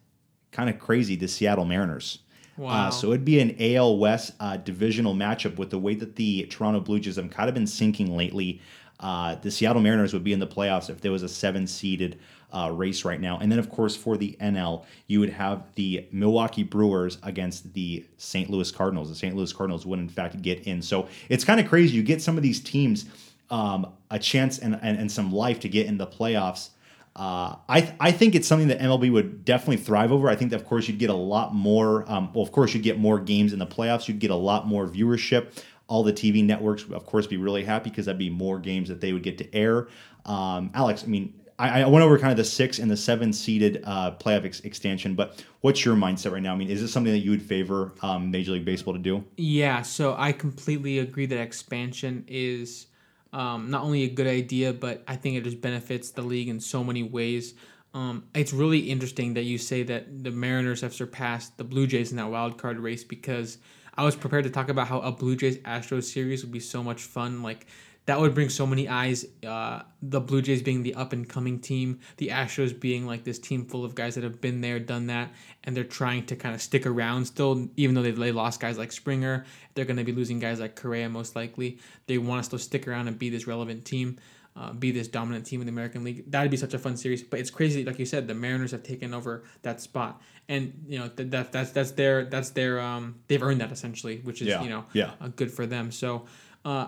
S2: kind of crazy the Seattle Mariners.
S1: Wow.
S2: Uh, so it'd be an AL West uh, divisional matchup with the way that the Toronto Blue Jays have kind of been sinking lately. Uh, the Seattle Mariners would be in the playoffs if there was a seven seeded uh, race right now. And then, of course, for the NL, you would have the Milwaukee Brewers against the St. Louis Cardinals. The St. Louis Cardinals would, in fact, get in. So it's kind of crazy. You get some of these teams um, a chance and, and, and some life to get in the playoffs. Uh, I th- I think it's something that MLB would definitely thrive over. I think that of course you'd get a lot more. Um, well, of course you'd get more games in the playoffs. You'd get a lot more viewership. All the TV networks, would, of course, be really happy because that'd be more games that they would get to air. Um, Alex, I mean, I, I, went over kind of the six and the seven seeded uh, playoff ex- extension, but what's your mindset right now? I mean, is this something that you would favor um, Major League Baseball to do?
S1: Yeah, so I completely agree that expansion is um, not only a good idea, but I think it just benefits the league in so many ways. Um, it's really interesting that you say that the Mariners have surpassed the Blue Jays in that wild card race because I was prepared to talk about how a Blue Jays Astros series would be so much fun. Like that would bring so many eyes. Uh, the Blue Jays being the up and coming team, the Astros being like this team full of guys that have been there, done that, and they're trying to kind of stick around still, even though they, they lost guys like Springer. They're going to be losing guys like Correa most likely. They want to still stick around and be this relevant team. Uh, be this dominant team in the American League. That'd be such a fun series. But it's crazy, like you said, the Mariners have taken over that spot, and you know that, that that's that's their that's their um they've earned that essentially, which is
S2: Yeah,
S1: you know
S2: yeah.
S1: uh, good for them. So, uh,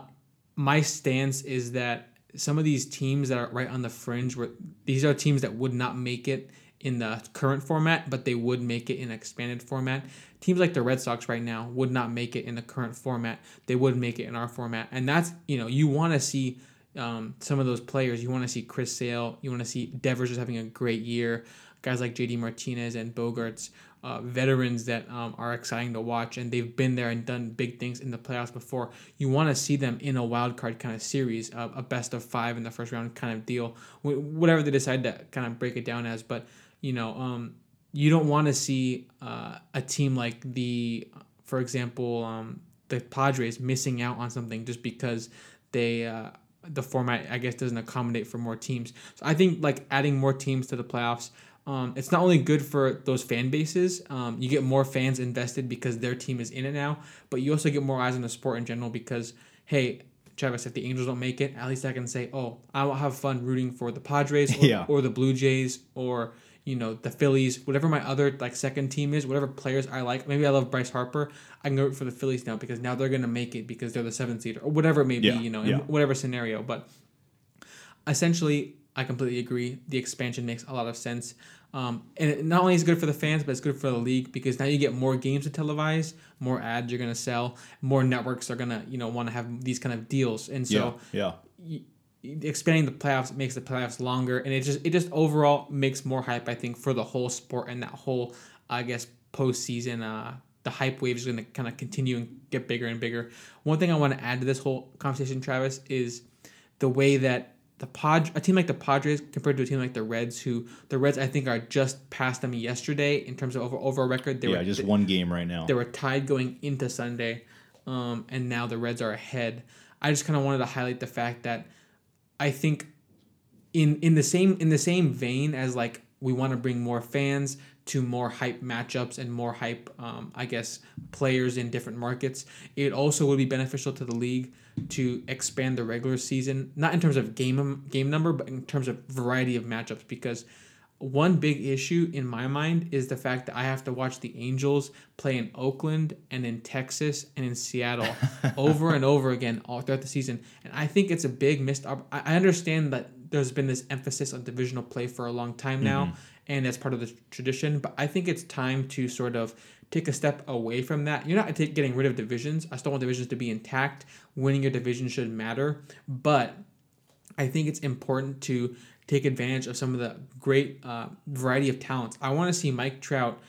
S1: my stance is that some of these teams that are right on the fringe, where these are teams that would not make it in the current format, but they would make it in expanded format. Teams like the Red Sox right now would not make it in the current format. They would make it in our format, and that's you know you want to see um, some of those players. You want to see Chris Sale. You want to see Devers is having a great year. Guys like JD Martinez and Bogaerts, uh, veterans that um, are exciting to watch, and they've been there and done big things in the playoffs before. You want to see them in a wild card kind of series, uh, a best of five in the first round kind of deal, whatever they decide to kind of break it down as. But you know, um, you don't want to see uh, a team like the, for example, um, the Padres missing out on something just because they. Uh, the format I guess doesn't accommodate for more teams. So I think like adding more teams to the playoffs, um, it's not only good for those fan bases. Um, you get more fans invested because their team is in it now, but you also get more eyes on the sport in general because hey. Travis, if the Angels don't make it, at least I can say, "Oh, I will have fun rooting for the Padres or,
S2: Yeah.
S1: or the Blue Jays or you know the Phillies, whatever my other like second team is, whatever players I like. Maybe I love Bryce Harper. I can root for the Phillies now because now they're gonna make it because they're the seventh seed or whatever it may
S2: Yeah,
S1: be. You know, in
S2: yeah.
S1: whatever scenario. But essentially, I completely agree. The expansion makes a lot of sense. Um, and it not only is it good for the fans, but it's good for the league because now you get more games to televise, more ads you're gonna sell, more networks are gonna you know want to have these kind of deals, and so
S2: yeah,
S1: y- expanding the playoffs makes the playoffs longer, and it just it just overall makes more hype. I think for the whole sport and that whole I guess postseason. Uh, the hype wave is going to kind of continue and get bigger and bigger. One thing I want to add to this whole conversation, Travis, is the way that the Pod a team like the Padres compared to a team like the Reds, who the Reds I think are just past them yesterday in terms of over overall record. They
S2: yeah.
S1: were,
S2: Just one game right now.
S1: they were tied going into Sunday, um, and now the Reds are ahead. I just kind of wanted to highlight the fact that I think in in the same in the same vein as like we want to bring more fans to more hype matchups and more hype, um, I guess, players in different markets. It also would be beneficial to the league to expand the regular season, not in terms of game game number, but in terms of variety of matchups. Because one big issue in my mind is the fact that I have to watch the Angels play in Oakland and in Texas and in Seattle over and over again all throughout the season. And I think it's a big missed op- I I understand that there's been this emphasis on divisional play for a long time now, and that's part of the tradition. But I think it's time to sort of take a step away from that. You're not getting rid of divisions. I still want divisions to be intact. Winning your division should matter, but I think it's important to take advantage of some of the great uh, variety of talents. I want to see Mike Trout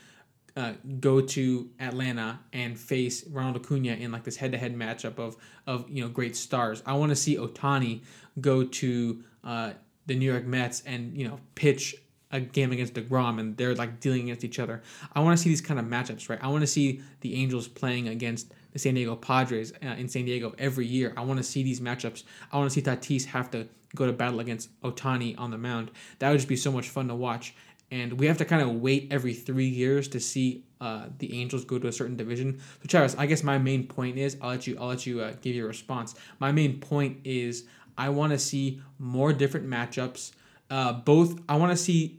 S1: uh, go to Atlanta and face Ronald Acuna in like this head-to-head matchup of of you know great stars. I want to see Ohtani go to uh, the New York Mets and you know pitch a game against Degrom and they're like dealing against each other. I want to see these kind of matchups, right? I want to see the Angels playing against the San Diego Padres uh, in San Diego every year. I want to see these matchups. I want to see Tatis have to go to battle against Ohtani on the mound. That would just be so much fun to watch. and we have to kind of wait every three years to see uh, the Angels go to a certain division. So Travis, I guess my main point is I'll let you I'll let you uh, give your response. My main point is I want to see more different matchups. Uh, both I want to see,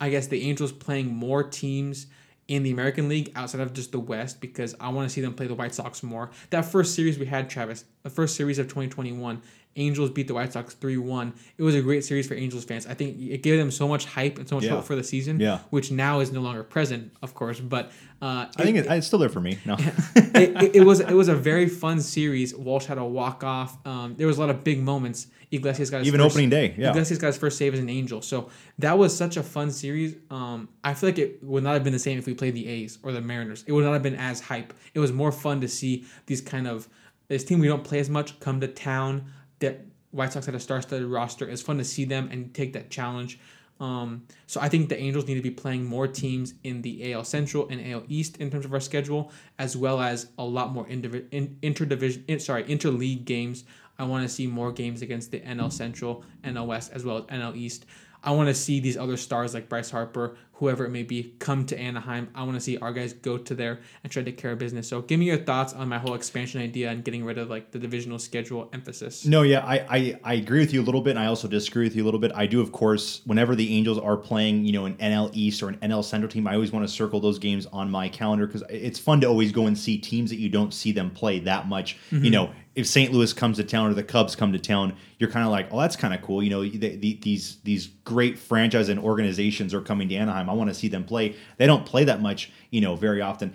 S1: I guess the Angels playing more teams in the American League outside of just the West because I want to see them play the White Sox more. That first series we had, Travis, the first series of 2021, Angels beat the White Sox 3 1. It was a great series for Angels fans. I think it gave them so much hype and so much
S2: Yeah.
S1: hope for the season,
S2: Yeah.
S1: which now is no longer present, of course. But uh,
S2: I think it, it's still there for me. No.
S1: it, it, it was it was a very fun series. Walsh had a walk off. Um, there was a lot of big moments. Iglesias got his
S2: Even
S1: first,
S2: opening day, yeah.
S1: Iglesias got his first save as an Angel. So that was such a fun series. Um, I feel like it would not have been the same if we played the A's or the Mariners. It would not have been as hype. It was more fun to see these kind of this team we don't play as much come to town. That White Sox had a star-studded roster. It's fun to see them and take that challenge. Um, so I think the Angels need to be playing more teams in the AL Central and AL East in terms of our schedule, as well as a lot more indivi- in, interdivision, in, sorry, interleague games. I want to see more games against the NL Central, NL West, as well as NL East. I want to see these other stars like Bryce Harper, whoever it may be, come to Anaheim. I want to see our guys go to there and try to take care of business. So, give me your thoughts on my whole expansion idea and getting rid of like the divisional schedule emphasis.
S2: No, yeah, I, I, I agree with you a little bit, and I also disagree with you a little bit. I do, of course, whenever the Angels are playing, you know, an NL East or an NL Central team, I always want to circle those games on my calendar because it's fun to always go and see teams that you don't see them play that much. You mm-hmm. know, if St. Louis comes to town or the Cubs come to town, you're kind of like, oh, that's kind of cool. You know, the, the, these these great franchise and organizations are coming to Anaheim. I want to see them play. They don't play that much, you know, very often.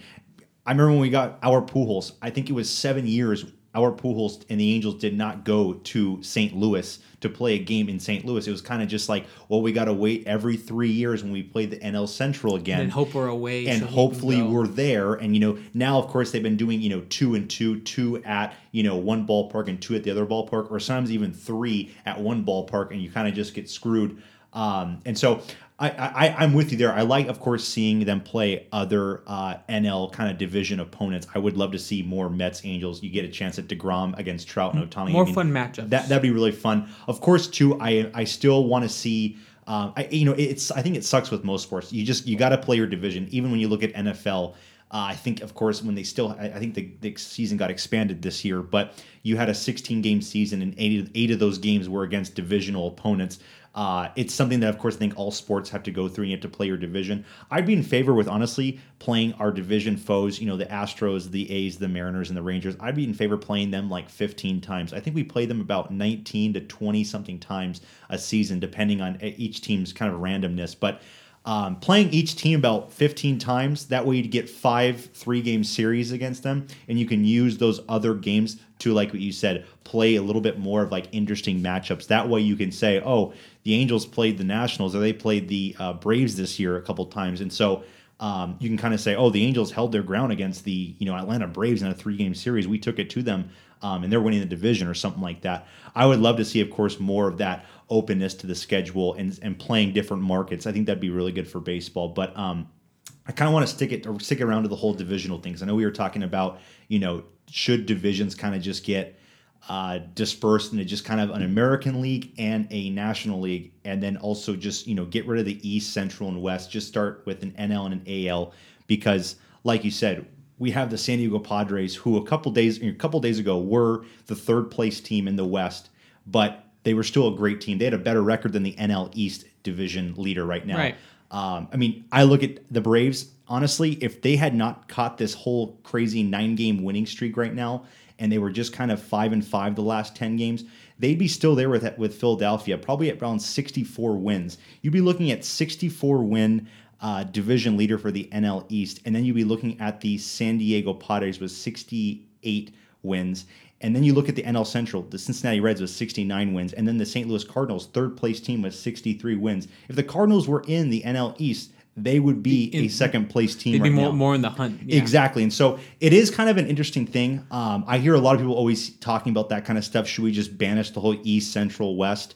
S2: I remember when we got our Pujols. I think it was seven years. Our Pujols and the Angels did not go to St. Louis to play a game in St. Louis. It was kind of just like, well, we got to wait every three years when we play the NL Central again,
S1: and hope we're away.
S2: and
S1: so
S2: hopefully we're there. And you know, now of course they've been doing you know two and two, two at you know one ballpark and two at the other ballpark, or sometimes even three at one ballpark, and you kind of just get screwed. Um, and so I, I I'm with you there. I like, of course, seeing them play other uh, NL kind of division opponents. I would love to see more Mets Angels. You get a chance at Degrom against Trout and Ohtani.
S1: more
S2: I mean,
S1: fun matchups.
S2: that that'd be really fun. Of course, too. I I still want to see. Um, I you know it's I think it sucks with most sports. You just you got to play your division. Even when you look at NFL, uh, I think of course when they still I, I think the, the season got expanded this year, but you had a 16 game season and eight eight of those games were against divisional opponents. Uh, it's something that, of course, I think all sports have to go through. You have to play your division. I'd be in favor with honestly playing our division foes. You know, the Astros, the A's, the Mariners, and the Rangers. I'd be in favor playing them like 15 times. I think we play them about 19 to 20 something times a season, depending on each team's kind of randomness. But um, playing each team about 15 times, that way you get five three game series against them, and you can use those other games to, like what you said, play a little bit more of like interesting matchups. That way you can say, oh, the Angels played the Nationals or they played the uh, Braves this year a couple times, and so um, you can kind of say, oh, the Angels held their ground against the you know Atlanta Braves in a three game series. We took it to them, um, and they're winning the division or something like that. I would love to see, of course, more of that openness to the schedule and and playing different markets. I think that'd be really good for baseball, but. Um, I kind of want to stick it stick around to the whole divisional things. I know we were talking about, you know, should divisions kind of just get uh, dispersed into just kind of an American league and a national league, and then also just you know get rid of the East, Central, and West. Just start with an NL and an AL because, like you said, we have the San Diego Padres, who a couple days a couple days ago were the third place team in the West, but they were still a great team. They had a better record than the NL East division leader right now.
S1: Right.
S2: Um, I mean, I look at the Braves. Honestly, if they had not caught this whole crazy nine-game winning streak right now, and they were just kind of five and five the last ten games, they'd be still there with with Philadelphia, probably at around 64 wins. You'd be looking at 64 win uh, division leader for the NL East, and then you'd be looking at the San Diego Padres with 68 wins. And then you look at the NL Central, the Cincinnati Reds with 69 wins, and then the St. Louis Cardinals, third place team with 63 wins. If the Cardinals were in the NL East, they would be
S1: In-
S2: a second place team
S1: They'd
S2: right
S1: be more,
S2: now.
S1: more in the hunt. Yeah.
S2: Exactly. And so it is kind of an interesting thing. Um, I hear a lot of people always talking about that kind of stuff. Should we just banish the whole East, Central, West?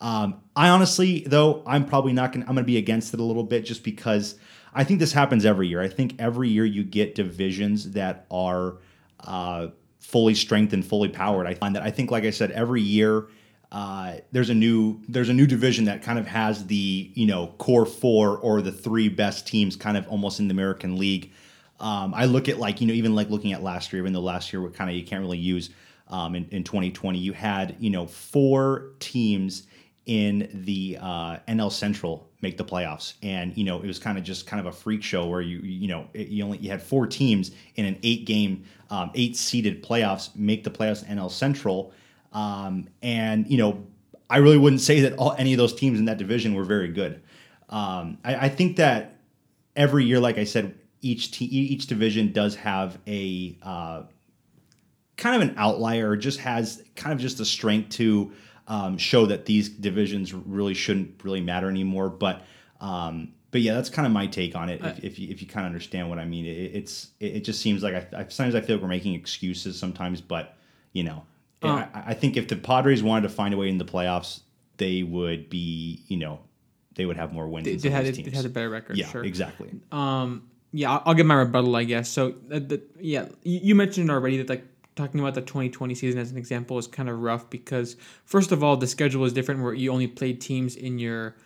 S2: Um, I honestly, though, I'm probably not going to, I'm going to be against it a little bit just because I think this happens every year. I think every year you get divisions that are uh, fully strengthened, fully powered. I find that, I think, like I said, every year uh, there's a new there's a new division that kind of has the you know core four or the three best teams kind of almost in the American League. Um, I look at like you know even like looking at last year, even though last year what kind of you can't really use um, in, in 2020, you had you know four teams in the uh, NL Central make the playoffs, and you know it was kind of just kind of a freak show where you you know it, you only you had four teams in an eight game, um, eight seeded playoffs make the playoffs NL Central, um, and you know I really wouldn't say that all any of those teams in that division were very good. Um, I, I think that every year, like I said, each te- each division does have a uh, kind of an outlier, or just has kind of just the strength to um, show that these divisions really shouldn't really matter anymore. But um, but yeah, that's kind of my take on it. If, if you if you kind of understand what I mean, it, it's it, it, just seems like I, I, sometimes I feel like we're making excuses sometimes, but you know, uh, I, I think if the Padres wanted to find a way in the playoffs, they would be you know they would have more wins.
S1: They, they had, they had a better record.
S2: Yeah,
S1: sure.
S2: exactly.
S1: Um, yeah, I'll, I'll give my rebuttal, I guess. So, uh, the, yeah, you, you mentioned already that like talking about the 2020 season as an example is kind of rough because first of all the schedule is different where you only played teams in your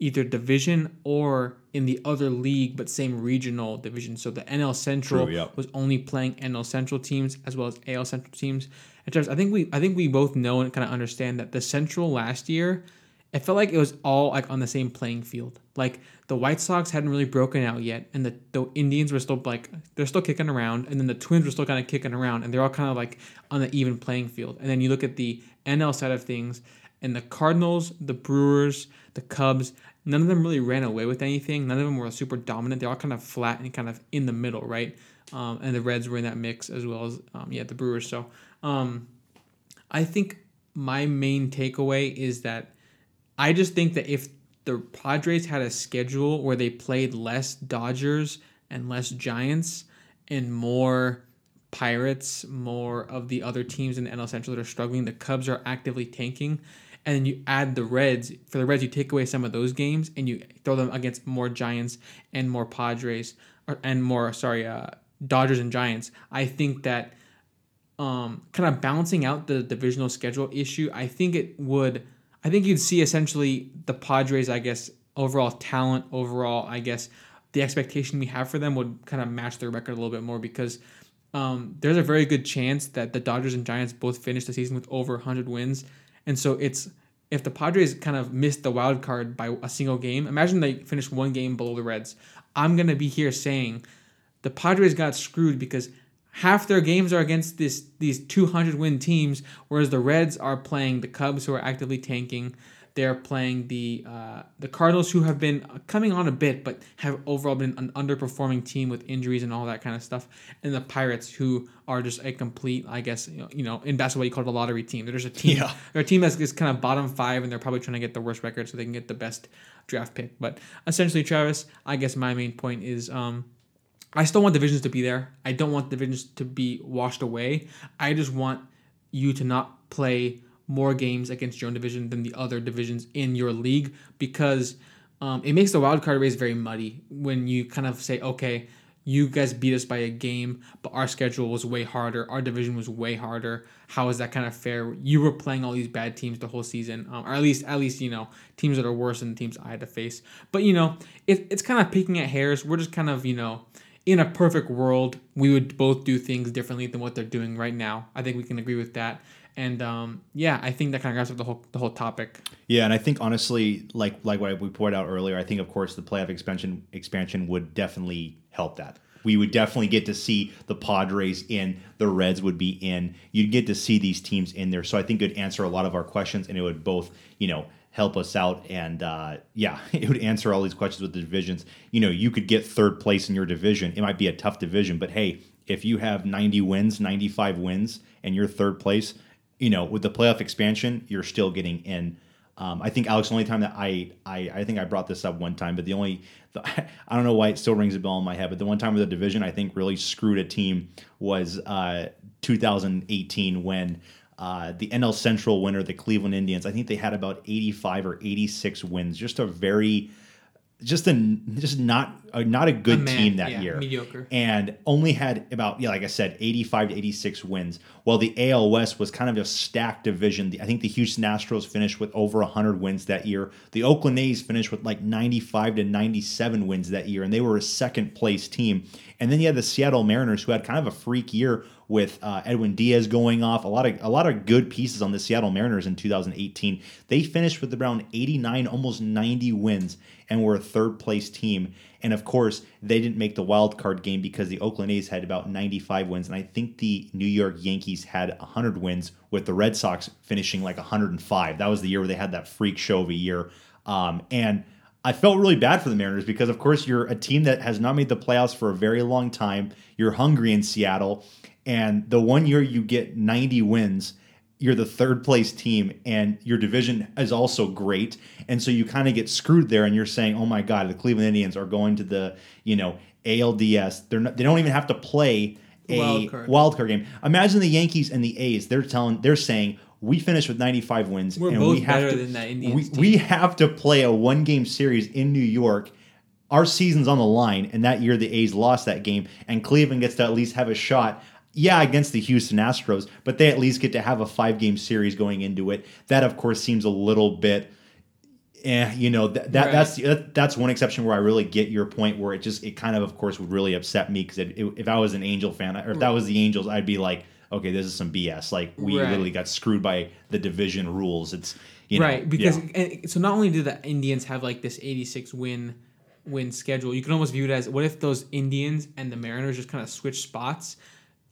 S1: either division or in the other league but same regional division so the NL Central
S2: True,
S1: was only playing NL Central teams as well as AL Central teams and Travis, I think we I think we both know and kind of understand that the Central last year it felt like it was all like on the same playing field. Like the White Sox hadn't really broken out yet, and the, the Indians were still like they're still kicking around, and then the Twins were still kind of kicking around, and they're all kind of like on the even playing field. And then you look at the NL side of things, and the Cardinals, the Brewers, the Cubs, none of them really ran away with anything. None of them were super dominant. They're all kind of flat and kind of in the middle, right? Um, and the Reds were in that mix as well as um, yeah the Brewers. So um, I think my main takeaway is that I just think that if the Padres had a schedule where they played less Dodgers and less Giants and more Pirates, more of the other teams in the NL Central that are struggling, the Cubs are actively tanking. And then you add the Reds. For the Reds, you take away some of those games and you throw them against more Giants and more Padres, or, and more, sorry, uh, Dodgers and Giants. I think that um, kind of balancing out the divisional schedule issue, I think it would – I think you'd see essentially the Padres, I guess, overall talent, overall, I guess, the expectation we have for them would kind of match their record a little bit more because um, there's a very good chance that the Dodgers and Giants both finish the season with over 100 wins. And so it's if the Padres kind of missed the wild card by a single game, imagine they finished one game below the Reds. I'm going to be here saying the Padres got screwed because half their games are against this these 200 win teams, whereas the Reds are playing the Cubs, who are actively tanking. They're playing the uh, the Cardinals, who have been coming on a bit, but have overall been an underperforming team with injuries and all that kind of stuff. And the Pirates, who are just a complete, I guess, you know, you know in basketball you call it a lottery team. They're just a team. Yeah. They're a team that's just kind of bottom five, and they're probably trying to get the worst record so they can get the best draft pick. But essentially, Travis, I guess my main point is. Um, I still want divisions to be there. I don't want divisions to be washed away. I just want you to not play more games against your own division than the other divisions in your league because um, it makes the wild card race very muddy when you kind of say, okay, you guys beat us by a game, but our schedule was way harder. Our division was way harder. How is that kind of fair? You were playing all these bad teams the whole season, um, or at least, at least you know, teams that are worse than the teams I had to face. But you know, it, it's kind of picking at hairs. We're just kind of you know in a perfect world, we would both do things differently than what they're doing right now. I think we can agree with that. And um, yeah, I think that kind of wraps up the whole the whole topic.
S2: Yeah, and I think honestly, like like what we pointed out earlier, I think of course the playoff expansion expansion would definitely help that. We would definitely get to see the Padres in, the Reds would be in. You'd get to see these teams in there. So I think it would answer a lot of our questions, and it would both, you know, help us out. And uh, yeah, it would answer all these questions with the divisions. You know, you could get third place in your division. It might be a tough division, but hey, if you have 90 wins, 95 wins, and you're third place, you know, with the playoff expansion, you're still getting in. Um, I think Alex, the only time that I, I I think I brought this up one time, but the only the, I don't know why it still rings a bell in my head, but the one time where the division I think really screwed a team was uh, 2018 when uh, the NL Central winner, the Cleveland Indians, I think they had about 85 or 86 wins. Just a very, just a just not a not a good
S1: A man,
S2: team that
S1: yeah,
S2: year,
S1: mediocre.
S2: and only had about yeah, like I said, eighty five to eighty six wins. While the AL West was kind of a stacked division. The- I think the Houston Astros finished with over hundred wins that year. The Oakland A's finished with like ninety five to ninety seven wins that year, and they were a second place team. And then you had the Seattle Mariners, who had kind of a freak year with uh, Edwin Diaz going off. A lot of a lot of good pieces on the Seattle Mariners in 2018. They finished with around 89, almost 90 wins, and were a third place team. And of course, they didn't make the wild card game because the Oakland A's had about 95 wins, and I think the New York Yankees had 100 wins, with the Red Sox finishing like 105. That was the year where they had that freak show of a year. Um, and I felt really bad for the Mariners because, of course, you're a team that has not made the playoffs for a very long time. You're hungry in Seattle, and the one year you get 90 wins, you're the third place team, and your division is also great. And so you kind of get screwed there, and you're saying, "Oh my God, the Cleveland Indians are going to the you know ALDS. They're not, they don't even have to play a
S1: Wild card.
S2: wild card game. Imagine the Yankees and the A's. They're telling, they're saying." We finished with 95 wins.
S1: We're
S2: and
S1: both
S2: we have
S1: better
S2: to,
S1: than that Indians
S2: we,
S1: team.
S2: we have to play a one game series in New York. Our season's on the line, and that year the A's lost that game, and Cleveland gets to at least have a shot. Yeah, against the Houston Astros, but they at least get to have a five game series going into it. That, of course, seems a little bit. Eh, you know that, that
S1: Right.
S2: that's that, that's one exception where I really get your point. Where it just it kind of, of course, would really upset me because if I was an Angel fan or if that was the Angels, I'd be like, okay, this is some BS. Like we
S1: Right.
S2: literally got screwed by the division rules. It's you know,
S1: right because
S2: yeah.
S1: so not only do the Indians have like this 86 win win schedule, you can almost view it as what if those Indians and the Mariners just kind of switch spots.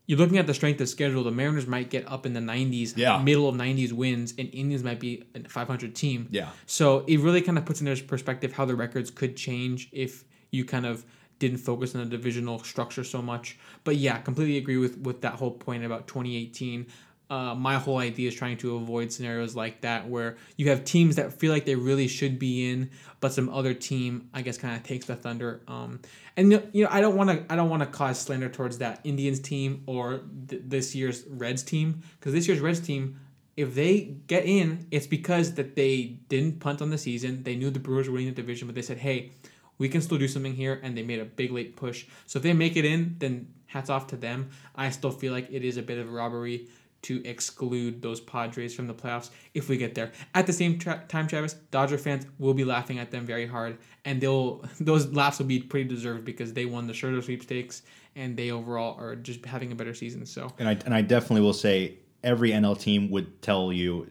S1: You're looking at the strength of schedule. The Mariners might get up in the 90s,
S2: Yeah.
S1: middle of 90s wins, and Indians might be a 500 team.
S2: Yeah.
S1: So it really kind of puts in their perspective how the records could change if you kind of didn't focus on the divisional structure so much. But yeah, completely agree with with that whole point about 2018. Uh, my whole idea is trying to avoid scenarios like that where you have teams that feel like they really should be in, but some other team, I guess, kind of takes the thunder. Um, and you know, I don't want to, I don't want to cause slander towards that Indians team or th- this year's Reds team because this year's Reds team if they get in, it's because that they didn't punt on the season. They knew the Brewers were winning the division, but they said, "Hey, we can still do something here," and they made a big late push. So if they make it in, then hats off to them. I still feel like it is a bit of a robbery to exclude those Padres from the playoffs if we get there. At the same tra- time, Travis, Dodger fans will be laughing at them very hard, and they'll those laughs will be pretty deserved because they won the Scherzer sweepstakes and they overall are just having a better season. So
S2: And I and I definitely will say every NL team would tell you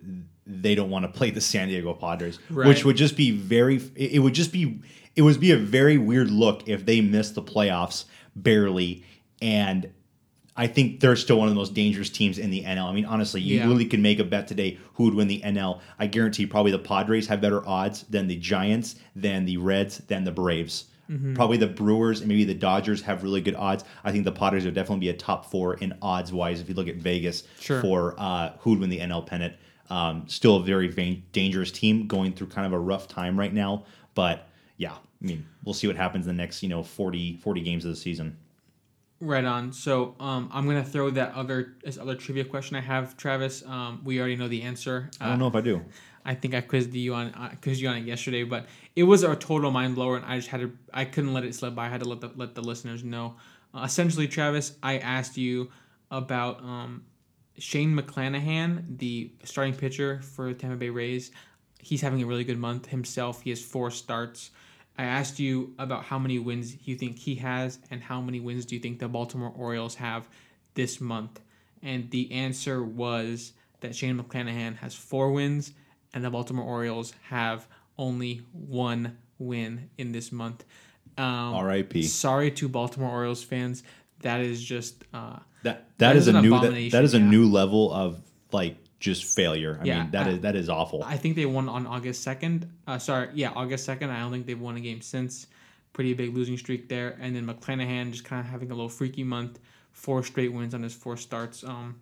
S2: they don't want to play the San Diego Padres,
S1: Right.
S2: which would just be very. It it would just be. It would be a very weird look if they missed the playoffs barely, and I think they're still one of the most dangerous teams in the NL. I mean, honestly, you
S1: Yeah.
S2: really can make a bet today who would win the NL. I guarantee probably the Padres have better odds than the Giants, than the Reds, than the Braves.
S1: Mm-hmm.
S2: Probably the Brewers and maybe the Dodgers have really good odds. I think the Padres would definitely be a top four in odds wise if you look at Vegas
S1: Sure.
S2: for uh, who would win the NL pennant. Um, still a very vain, dangerous team going through kind of a rough time right now. But yeah, I mean, we'll see what happens in the next, you know, 40, 40 games of the season.
S1: Right on. So um, I'm gonna throw that other this other trivia question I have, Travis. Um, we already know the answer.
S2: I don't know if I do.
S1: I think I quizzed you on uh, quizzed you on it yesterday, but it was a total mind blower, and I just had to. I couldn't let it slip by. I had to let the let the listeners know. Uh, essentially, Travis, I asked you about um, Shane McClanahan, the starting pitcher for Tampa Bay Rays. He's having a really good month himself. He has four starts. I asked you about how many wins you think he has, and how many wins do you think the Baltimore Orioles have this month? And the answer was that Shane McClanahan has four wins, and the Baltimore Orioles have only one win in this month. Um,
S2: R.I.P..
S1: Sorry to Baltimore Orioles fans. That is just uh,
S2: That
S1: That
S2: that is,
S1: is
S2: a new that, that is a
S1: yeah.
S2: new level of like just failure. I
S1: Yeah,
S2: mean that
S1: I-
S2: is that is awful.
S1: I think they won on August second. Uh, sorry, yeah, August second. I don't think they've won a game since. Pretty big losing streak there, and then McClanahan just kind of having a little freaky month. Four straight wins on his four starts. Um,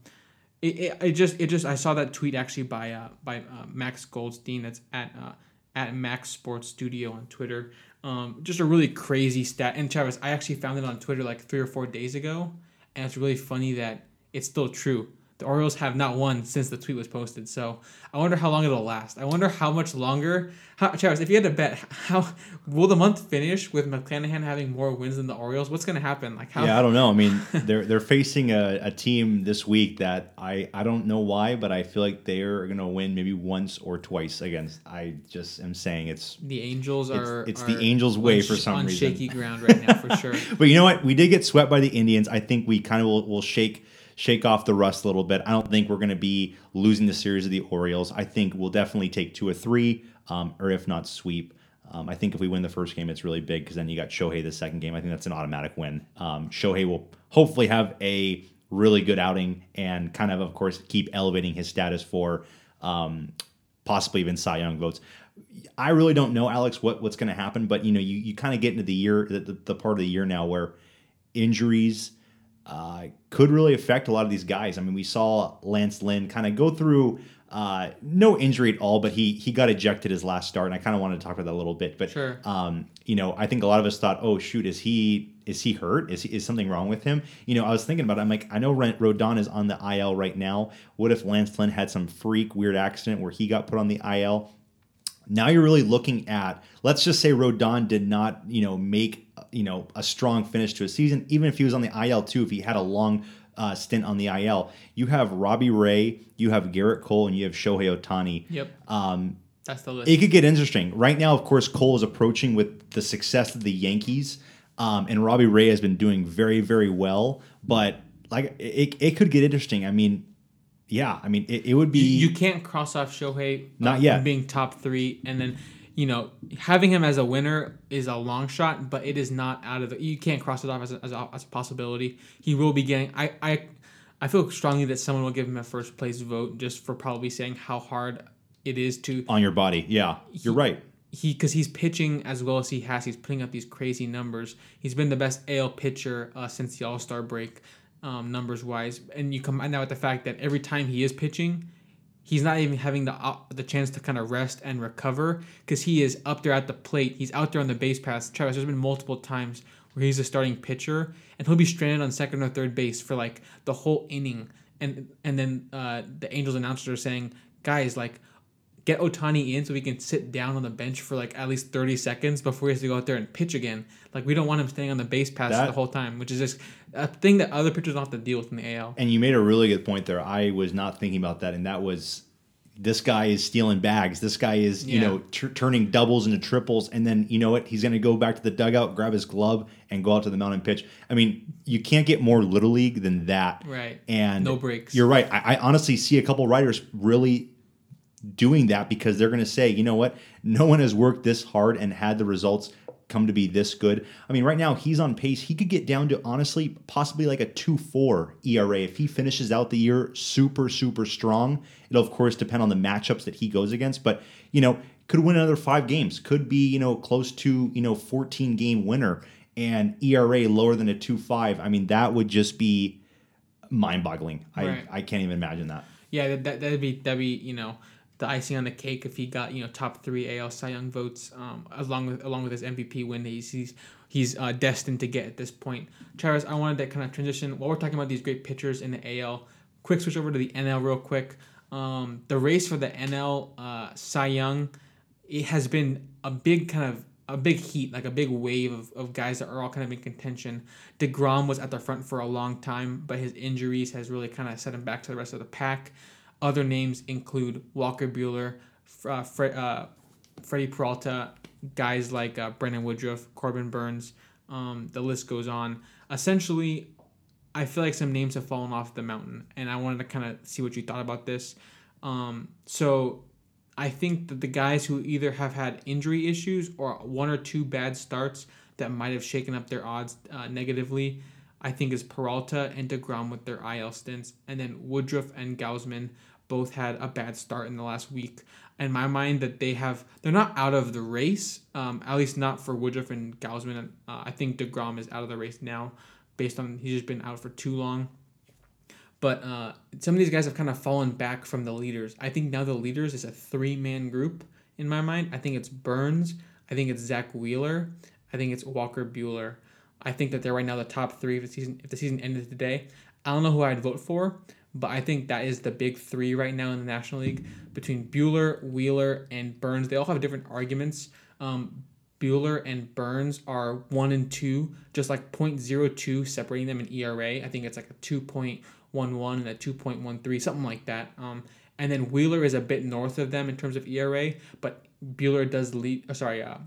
S1: it, it, it just it just I saw that tweet actually by uh by uh, Max Goldstein. That's at uh at Max Sports Studio on Twitter. Um, just a really crazy stat. And Travis, I actually found it on Twitter like three or four days ago, and it's really funny that it's still true. The Orioles have not won since the tweet was posted. So I wonder how long it'll last. I wonder how much longer. How, Travis, if you had to bet, how will the month finish with McClanahan having more wins than the Orioles? What's going to happen? Like how?
S2: Yeah, I don't know. I mean, they're they're facing a, a team this week that I I don't know why, but I feel like they're going to win maybe once or twice against. I just am saying it's
S1: the Angels are.
S2: it's
S1: are
S2: the Angels' way
S1: on
S2: for some
S1: on
S2: reason.
S1: shaky ground right now for sure.
S2: But you know what? We did get swept by the Indians. I think we kind of will, will shake shake off the rust a little bit. I don't think we're going to be losing the series of the Orioles. I think we'll definitely take two or three, um, or if not sweep. Um, I think if we win the first game, it's really big because then you got Shohei the second game. I think that's an automatic win. Um, Shohei will hopefully have a really good outing and kind of, of course, keep elevating his status for um, possibly even Cy Young votes. I really don't know, Alex, what, what's going to happen, but you know, you, you kind of get into the year, the, the, the part of the year now where injuries uh, could really affect a lot of these guys. I mean, we saw Lance Lynn kind of go through uh, no injury at all, but he he got ejected his last start, and I kind of wanted to talk about that a little bit. But
S1: Sure.
S2: um, you know, I think a lot of us thought, oh shoot, is he is he hurt? Is he, is something wrong with him? You know, I was thinking about it. I'm like, I know Rodon is on the IL right now. What if Lance Lynn had some freak weird accident where he got put on the IL? Now you're really looking at let's just say Rodon did not, you know, make you know a strong finish to a season, even if he was on the IL too, if he had a long uh, stint on the IL. You have Robbie Ray, you have Gerrit Cole, and you have Shohei Ohtani.
S1: Yep.
S2: Um,
S1: That's the list.
S2: it could get interesting. Right now, of course, Cole is approaching with the success of the Yankees, um, and Robbie Ray has been doing very, very well. But like, it, it could get interesting. I mean, yeah, I mean, it, it would be.
S1: you, you can't cross off Shohei
S2: Not yet.
S1: being top three, and then you know having him as a winner is a long shot, but it is not out of the. You can't cross it off as a, as a, as a possibility. He will be getting. I I I feel strongly that someone will give him a first place vote just for probably saying how hard it is to
S2: on your body. Yeah, you're right.
S1: he because he's pitching as well as he has. He's putting up these crazy numbers. He's been the best AL pitcher uh, since the All Star break, um, numbers wise. And you combine that with the fact that every time he is pitching, he's not even having the op- the chance to kind of rest and recover because he is up there at the plate. He's out there on the base pass. Travis, there's been multiple times where he's a starting pitcher and he'll be stranded on second or third base for like the whole inning. And and then uh, the Angels announcers are saying, guys, like get Ohtani in so we can sit down on the bench for like at least 30 seconds before he has to go out there and pitch again. Like we don't want him staying on the base pass
S2: That-
S1: the whole time, which is just a thing that other pitchers don't have to deal with in the AL.
S2: And you made a really good point there. I was not thinking about that, and that was this guy is stealing bags. This guy is, you
S1: Yeah.
S2: know, tr- turning doubles into triples, and then you know what? He's going to go back to the dugout, grab his glove, and go out to the mound and pitch. I mean, you can't get more little league than that.
S1: Right.
S2: And
S1: No breaks.
S2: You're right. I, I honestly see a couple writers really doing that because they're going to say, you know what? No one has worked this hard and had the results come to be this good. I mean, right now he's on pace. He could get down to honestly possibly like a 2-4 ERA if he finishes out the year super super strong. It'll of course depend on the matchups that he goes against, but you know, could win another 5 games. Could be, you know, close to, you know, 14 game winner and ERA lower than a 2-5. I mean, that would just be mind-boggling.
S1: Right.
S2: I I can't even imagine that.
S1: Yeah, that, that that'd be that'd be you know the icing on the cake if he got you know top three AL Cy Young votes um, along with along with his MVP win he's he's, he's uh, destined to get at this point. Travis, I wanted to kind of transition while we're talking about these great pitchers in the AL. Quick switch over to the NL real quick. Um, the race for the NL uh, Cy Young, it has been a big kind of a big heat, like a big wave of, of guys that are all kind of in contention. DeGrom was at the front for a long time, but his injuries has really kind of set him back to the rest of the pack. Other names include Walker Buehler, uh, uh, Freddie Peralta, guys like uh, Brandon Woodruff, Corbin Burnes. Um, the list goes on. Essentially, I feel like some names have fallen off the mountain, and I wanted to kind of see what you thought about this. Um, so I think that the guys who either have had injury issues or one or two bad starts that might have shaken up their odds uh, negatively, I think is Peralta and DeGrom with their IL stints, and then Woodruff and Gausman both had a bad start in the last week. In my mind, that they have they're not out of the race, um, at least not for Woodruff and Gausman. Uh, I think Degrom is out of the race now, based on he's just been out for too long. But uh, some of these guys have kind of fallen back from the leaders. I think now the leaders is a three man group in my mind. I think it's Burnes. I think it's Zack Wheeler. I think it's Walker Buehler. I think that they're right now the top three if the season if the season ended today. I don't know who I'd vote for, But I think that is the big three right now in the National League between Buehler, Wheeler, and Burnes. They all have different arguments. Um, Buehler and Burnes are one and two, just like 0.02 separating them in ERA. I think it's like a 2.11 and a 2.13, something like that. Um, and then Wheeler is a bit north of them in terms of ERA, but Buehler does lead. Uh, sorry, uh,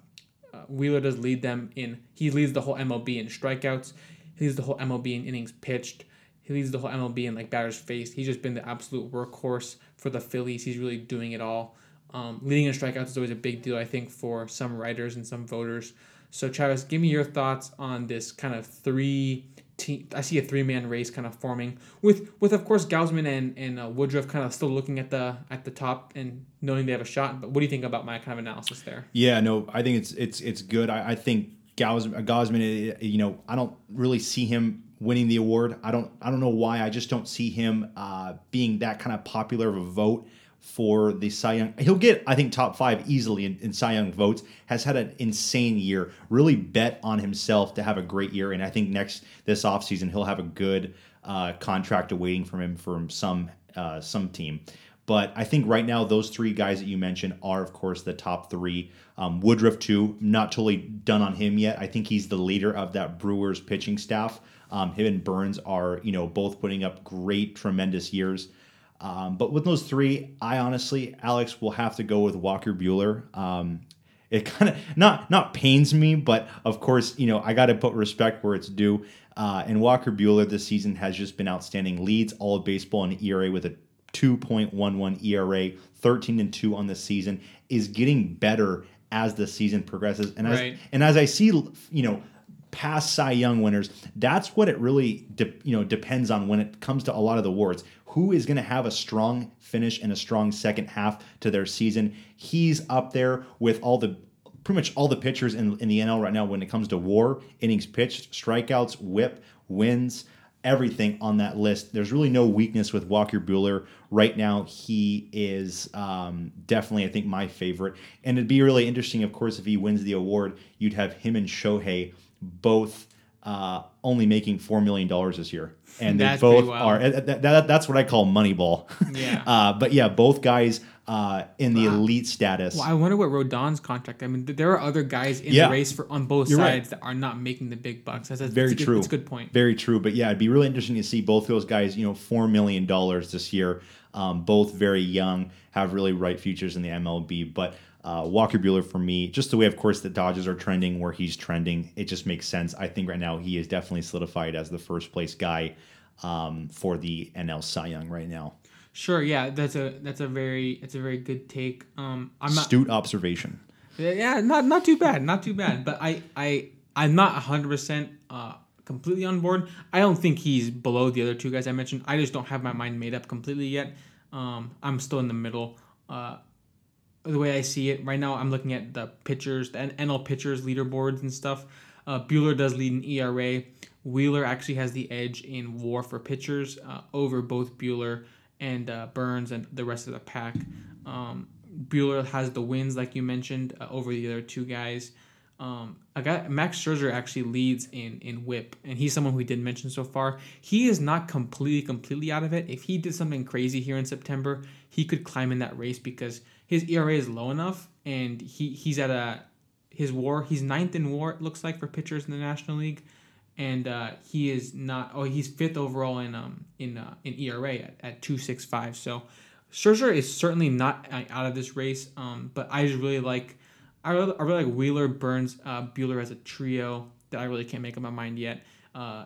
S1: uh, Wheeler does lead them in. He leads the whole MLB in strikeouts. He leads the whole MLB in innings pitched. He leads the whole MLB in like batters faced. He's just been the absolute workhorse for the Phillies. He's really doing it all. Um, leading in strikeouts is always a big deal, I think, for some writers and some voters. So, Travis, give me your thoughts on this kind of three team. I see a three man race kind of forming with, with of course, Gausman and and uh, Woodruff kind of still looking at the at the top and knowing they have a shot. But what do you think about my kind of analysis there?
S2: Yeah, no, I think it's it's it's good. I, I think Gausman, Gausman, you know, I don't really see him winning the award. I don't I don't know why. I just don't see him uh, being that kind of popular of a vote for the Cy Young. He'll get, I think, top five easily in, in Cy Young votes. Has had an insane year. Really bet on himself to have a great year, and I think next this offseason he'll have a good uh, contract awaiting from him from some uh, some team. But I think right now those three guys that you mentioned are, of course, the top three. Um, Woodruff too. Not totally done on him yet. I think he's the leader of that Brewers pitching staff. Um, him and Burnes are, you know, both putting up great, tremendous years. Um, but with those three, I honestly, Alex, will have to go with Walker Buehler. Um, it kind of not not pains me, but of course, you know, I got to put respect where it's due. Uh, and Walker Buehler this season has just been outstanding. Leads all of baseball in ERA with a 2.11 ERA, 13 and 2 on the season. Is getting better as the season progresses, and as
S1: Right.
S2: and as I see, you know, past Cy Young winners, that's what it really de- you know depends on when it comes to a lot of the awards. Who is going to have a strong finish and a strong second half to their season? He's up there with all the pretty much all the pitchers in, in the NL right now when it comes to WAR, innings pitched, strikeouts, WHIP, wins, everything on that list. There's really no weakness with Walker Buehler right now. He is um, definitely, I think, my favorite, and it'd be really interesting, of course, if he wins the award. You'd have him and Shohei both uh, only making four million dollars this year, and they both are. That, that- that's what I call Moneyball.
S1: Yeah.
S2: uh, but yeah, both guys uh, in the
S1: Wow.
S2: elite status.
S1: Well, I wonder what Rodon's contract. I mean, there are other guys in
S2: Yeah.
S1: the race for on both
S2: You're right.
S1: sides that are not making the big bucks. That's, that's
S2: Very
S1: that's
S2: true.
S1: It's a good point.
S2: Very true. But yeah, it'd be really interesting to see both those guys, you know, $4 million this year. Um, both very young, have really bright futures in the MLB. But uh, Walker Buehler, for me, just the way, of course, the Dodgers are trending where he's trending, it just makes sense. I think right now he is definitely solidified as the first place guy um, for the NL Cy Young right now.
S1: Sure, yeah, that's a that's a very it's a very good take. Um, I'm not
S2: Astute observation.
S1: yeah, not not too bad, not too bad. But I I I'm not hundred percent uh completely on board. I don't think he's below the other two guys I mentioned. I just don't have my mind made up completely yet. Um, I'm still in the middle. Uh, the way I see it right now, I'm looking at the pitchers, the NL pitchers leaderboards and stuff. Uh, Buehler does lead in ERA. Wheeler actually has the edge in WAR for pitchers uh, over both Buehler and uh, Burnes and the rest of the pack. Um, Buehler has the wins, like you mentioned, uh, over the other two guys. Um, I Max Scherzer actually leads in in WHIP, and he's someone we did mention so far. He is not completely completely out of it. If he did something crazy here in September, he could climb in that race because his ERA is low enough, and he he's at a his WAR. He's ninth in WAR. It looks like for pitchers in the National League, and uh, he is not. Oh, he's fifth overall in um in uh, in ERA at, at two six five. So Scherzer is certainly not uh, out of this race. Um, but I just really like. I really, I really like Wheeler, Burnes, uh, Buehler as a trio that I really can't make up my mind yet. Uh,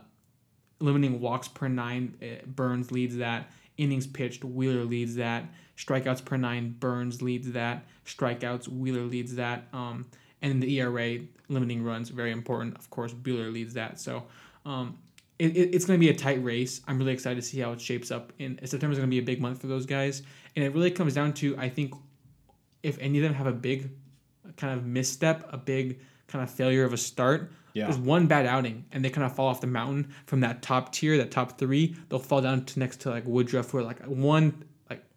S1: limiting walks per nine, uh, Burnes leads that. Innings pitched, Wheeler leads that. Strikeouts per nine, Burnes leads that. Strikeouts, Wheeler leads that. Um, and the ERA, limiting runs, very important. Of course, Buehler leads that. So um, it, it- it's going to be a tight race. I'm really excited to see how it shapes up. And September is going to be a big month for those guys. And it really comes down to, I think, if any of them have a big kind of misstep, a big kind of failure of a start,
S2: Yeah.
S1: there's one bad outing and they kind of fall off the mountain from that top tier, that top three. They'll fall down to next to like Woodruff, where like one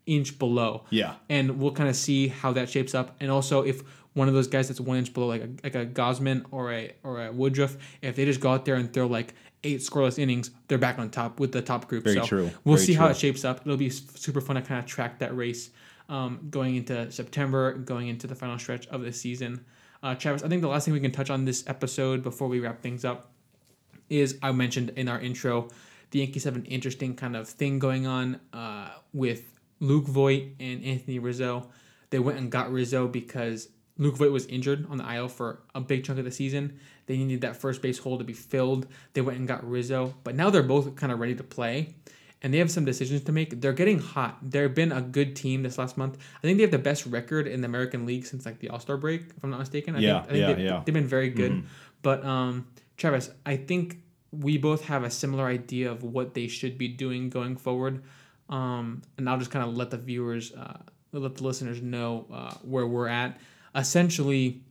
S1: inch below.
S2: Yeah.
S1: And we'll kind of see how that shapes up. And also if one of those guys that's one inch below, like a, like a Gausman or a or a Woodruff, if they just go out there and throw like eight scoreless innings, they're back on top with the top group.
S2: Very
S1: so
S2: true.
S1: We'll
S2: Very
S1: see how it shapes up. It'll be super fun to kind of track that race um, going into September, going into the final stretch of the season. Uh, Travis, I think the last thing we can touch on this episode before we wrap things up is I mentioned in our intro, the Yankees have an interesting kind of thing going on uh, with Luke Voit and Anthony Rizzo. They went and got Rizzo because Luke Voit was injured on the IL for a big chunk of the season. They needed that first base hole to be filled. They went and got Rizzo, but now they're both kind of ready to play. And they have some decisions to make. They're getting hot. They've been a good team this last month. I think they have the best record in the American League since like the All Star break, if I'm not mistaken. I
S2: Yeah,
S1: think, I think
S2: yeah,
S1: they,
S2: yeah.
S1: They've been very good. But um, Travis, I think we both have a similar idea of what they should be doing going forward. Um, and I'll just kind of let the viewers, uh, let the listeners know uh, where we're at. Essentially,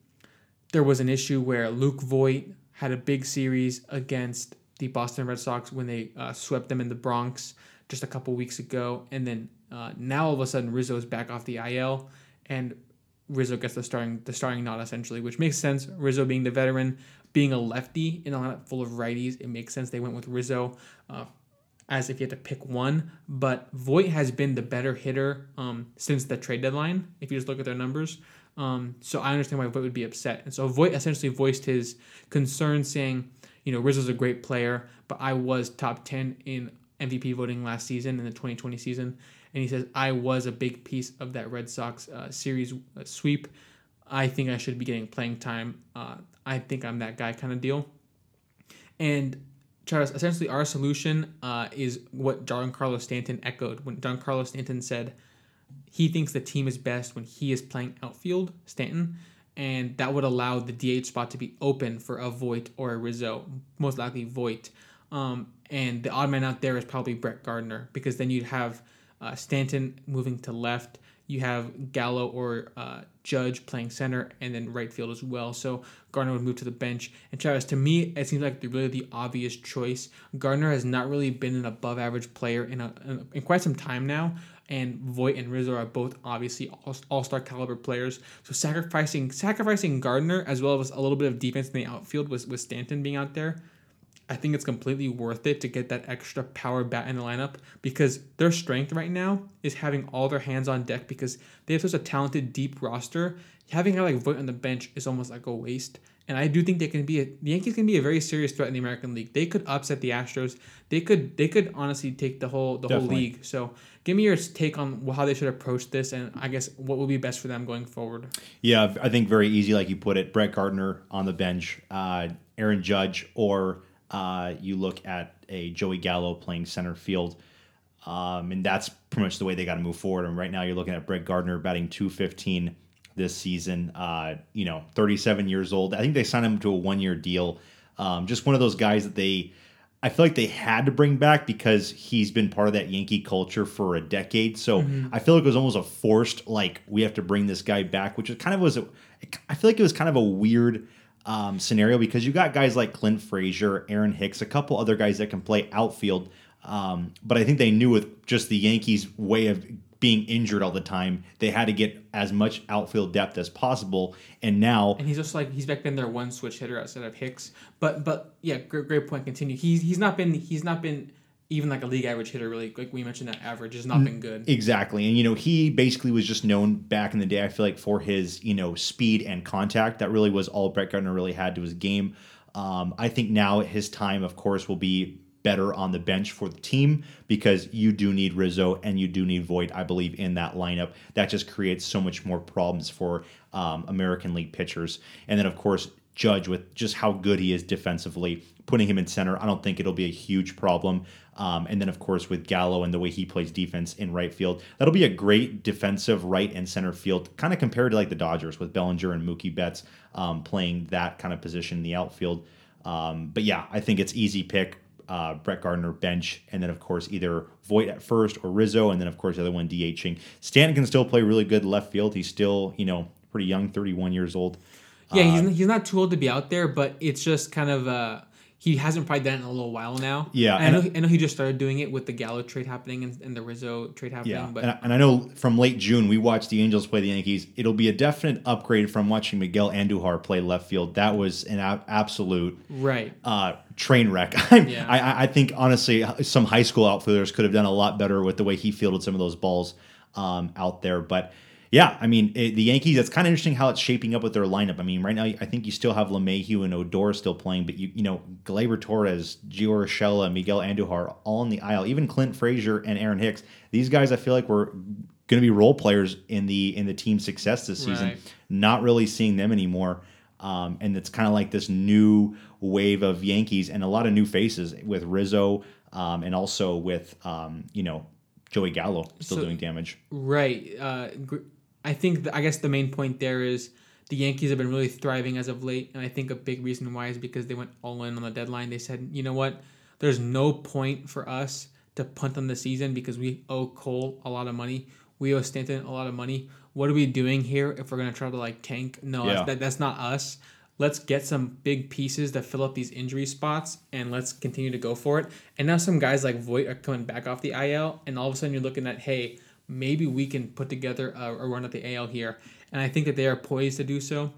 S1: there was an issue where Luke Voit had a big series against the Boston Red Sox when they uh, swept them in the Bronx just a couple weeks ago, and then uh, now all of a sudden Rizzo is back off the IL, and Rizzo gets the starting the starting nod essentially, which makes sense. Rizzo being the veteran, being a lefty in a lineup full of righties, it makes sense they went with Rizzo. As if you had to pick one, but Voit has been the better hitter um, since the trade deadline. If you just look at their numbers, um, so I understand why Voit would be upset. And so Voit essentially voiced his concern, saying, "You know, Rizzo's a great player, but I was top ten in MVP voting last season in the 2020 season." And he says, "I was a big piece of that Red Sox uh, series uh, sweep. I think I should be getting playing time. Uh, I think I'm that guy, kind of deal." And Travis, essentially, our solution uh, is what Giancarlo Stanton echoed when Giancarlo Stanton said he thinks the team is best when he is playing outfield, Stanton, and that would allow the DH spot to be open for a Voit or a Rizzo, most likely Voit. Um, and the odd man out there is probably Brett Gardner because then you'd have uh, Stanton moving to left. You have Gallo or uh, Judge playing center, and then right field as well. So Gardner would move to the bench. And Travis, to me, it seems like really the obvious choice. Gardner has not really been an above-average player in a in, quite some time now, and Voit and Rizzo are both obviously all, all-star caliber players. So sacrificing sacrificing Gardner as well as a little bit of defense in the outfield with with Stanton being out there. I think it's completely worth it to get that extra power bat in the lineup because their strength right now is having all their hands on deck because they have such a talented deep roster. Having a like Voit on the bench is almost like a waste. And I do think they can be a, the Yankees can be a very serious threat in the American League. They could upset the Astros. They could they could honestly take the whole the whole league. So give me your take on how they should approach this and I guess what will be best for them going forward.
S2: Yeah, I think very easy, like you put it. Brett Gardner on the bench, uh, Aaron Judge, or uh, you look at a Joey Gallo playing center field. Um, and that's pretty much the way they got to move forward. And right now, you're looking at Brett Gardner batting 215 this season. Uh, you know, 37 years old. I think they signed him to a one year deal. Um, just one of those guys that they, I feel like they had to bring back because he's been part of that Yankee culture for a decade. So I feel like it was almost a forced, like, we have to bring this guy back, which kind of was, a, I feel like it was kind of a weird um, scenario because you got guys like Clint Frazier, Aaron Hicks, a couple other guys that can play outfield. Um, but I think they knew with just the Yankees' way of being injured all the time, they had to get as much outfield depth as possible. And now,
S1: And he's just like he's back been their one switch hitter outside of Hicks. But but yeah, great, great point. Continue. He's he's not been he's not been even like a league average hitter really. Like we mentioned, that average has not been good.
S2: Exactly. And, you know, he basically was just known back in the day, I feel like, for his, you know, speed and contact. That really was all Brett Gardner really had to his game. Um, I think now his time, of course, will be better on the bench for the team because you do need Rizzo and you do need Voit, I believe, in that lineup. That just creates so much more problems for um, American League pitchers. And then, of course, Judge with just how good he is defensively, putting him in center, I don't think it'll be a huge problem. Um, and then, of course, with Gallo and the way he plays defense in right field, that'll be a great defensive right and center field, kind of compared to like the Dodgers with Bellinger and Mookie Betts um, playing that kind of position in the outfield. Um, but yeah, I think it's easy pick. Uh, Brett Gardner bench, and then of course either Voit at first or Rizzo, and then of course the other one DHing. Stanton can still play really good left field. He's still you know pretty young, 31 years old.
S1: Yeah, he's he's not too old to be out there, but it's just kind of uh he hasn't probably done it in a little while now.
S2: Yeah,
S1: And I know. he- I know he just started doing it with the Gallo trade happening and, and the Rizzo trade happening.
S2: Yeah,
S1: but
S2: and, I, and I know from late June we watched the Angels play the Yankees. It'll be a definite upgrade from watching Miguel Andujar play left field. That was an a- absolute
S1: right.
S2: uh, train wreck. I'm-
S1: Yeah.
S2: I, I- I think honestly, some high school outfielders could have done a lot better with the way he fielded some of those balls um, out there. But yeah, I mean, it, the Yankees. It's kind of interesting how it's shaping up with their lineup. I mean, right now, I think you still have LeMahieu and Odor still playing, but you you know, Gleyber Torres, Gio Urshela, Miguel Andujar, all in the aisle. Even Clint Frazier and Aaron Hicks. These guys, I feel like were going to be role players in the in the team's success this season.
S1: Right.
S2: Not really seeing them anymore. Um, and it's kind of like this new wave of Yankees and a lot of new faces with Rizzo um, and also with um, you know Joey Gallo still
S1: So-
S2: doing damage.
S1: Right. Uh, I think the, I guess the main point there is the Yankees have been really thriving as of late, and I think a big reason why is because they went all in on the deadline. They said, you know what, there's no point for us to punt on the season because we owe Cole a lot of money. We owe Stanton a lot of money. What are we doing here if we're gonna try to like tank? No,
S2: Yeah.
S1: that's, that, that's not us. Let's get some big pieces to fill up these injury spots and let's continue to go for it. And now some guys like Voit are coming back off the IL, and all of a sudden you're looking at, hey, maybe we can put together a, a run at the AL here. And I think that they are poised to do so.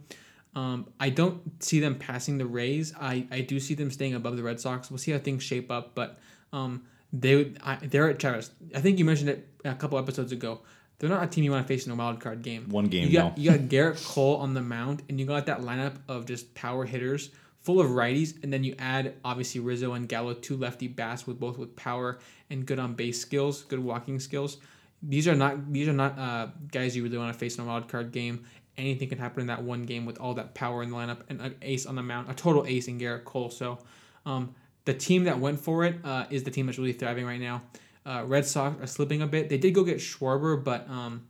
S1: Um, I don't see them passing the Rays. I, I do see them staying above the Red Sox. We'll see how things shape up, but um, they would- I, they're at Travis. I think you mentioned it a couple episodes ago. They're not a team you want to face in a wild card game.
S2: One game,
S1: You got
S2: no.
S1: you got Garrett Cole on the mound, and you got that lineup of just power hitters full of righties, and then you add obviously Rizzo and Gallo, two lefty bats with both with power and good on base skills, good walking skills. These are not these are not uh, guys you really want to face in a wild card game. Anything can happen in that one game with all that power in the lineup and an ace on the mound, a total ace in Garrett Cole. So, um, the team that went for it uh, is the team that's really thriving right now. Uh, Red Sox are slipping a bit. They did go get Schwarber, but um,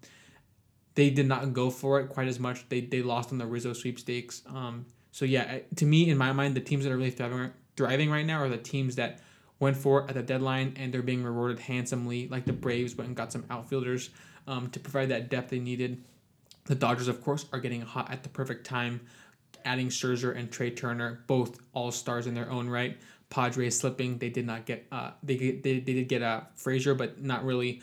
S1: they did not go for it quite as much. They they lost on the Rizzo sweepstakes. Um, so yeah, to me, in my mind, the teams that are really thriving thriving right now are the teams that went for at the deadline and they're being rewarded handsomely. Like the Braves went and got some outfielders um, to provide that depth they needed. The Dodgers, of course, are getting hot at the perfect time, adding Scherzer and Trea Turner, both all stars in their own right. Padres slipping, they did not get. Uh, they they, they did get uh, Frazier, but not really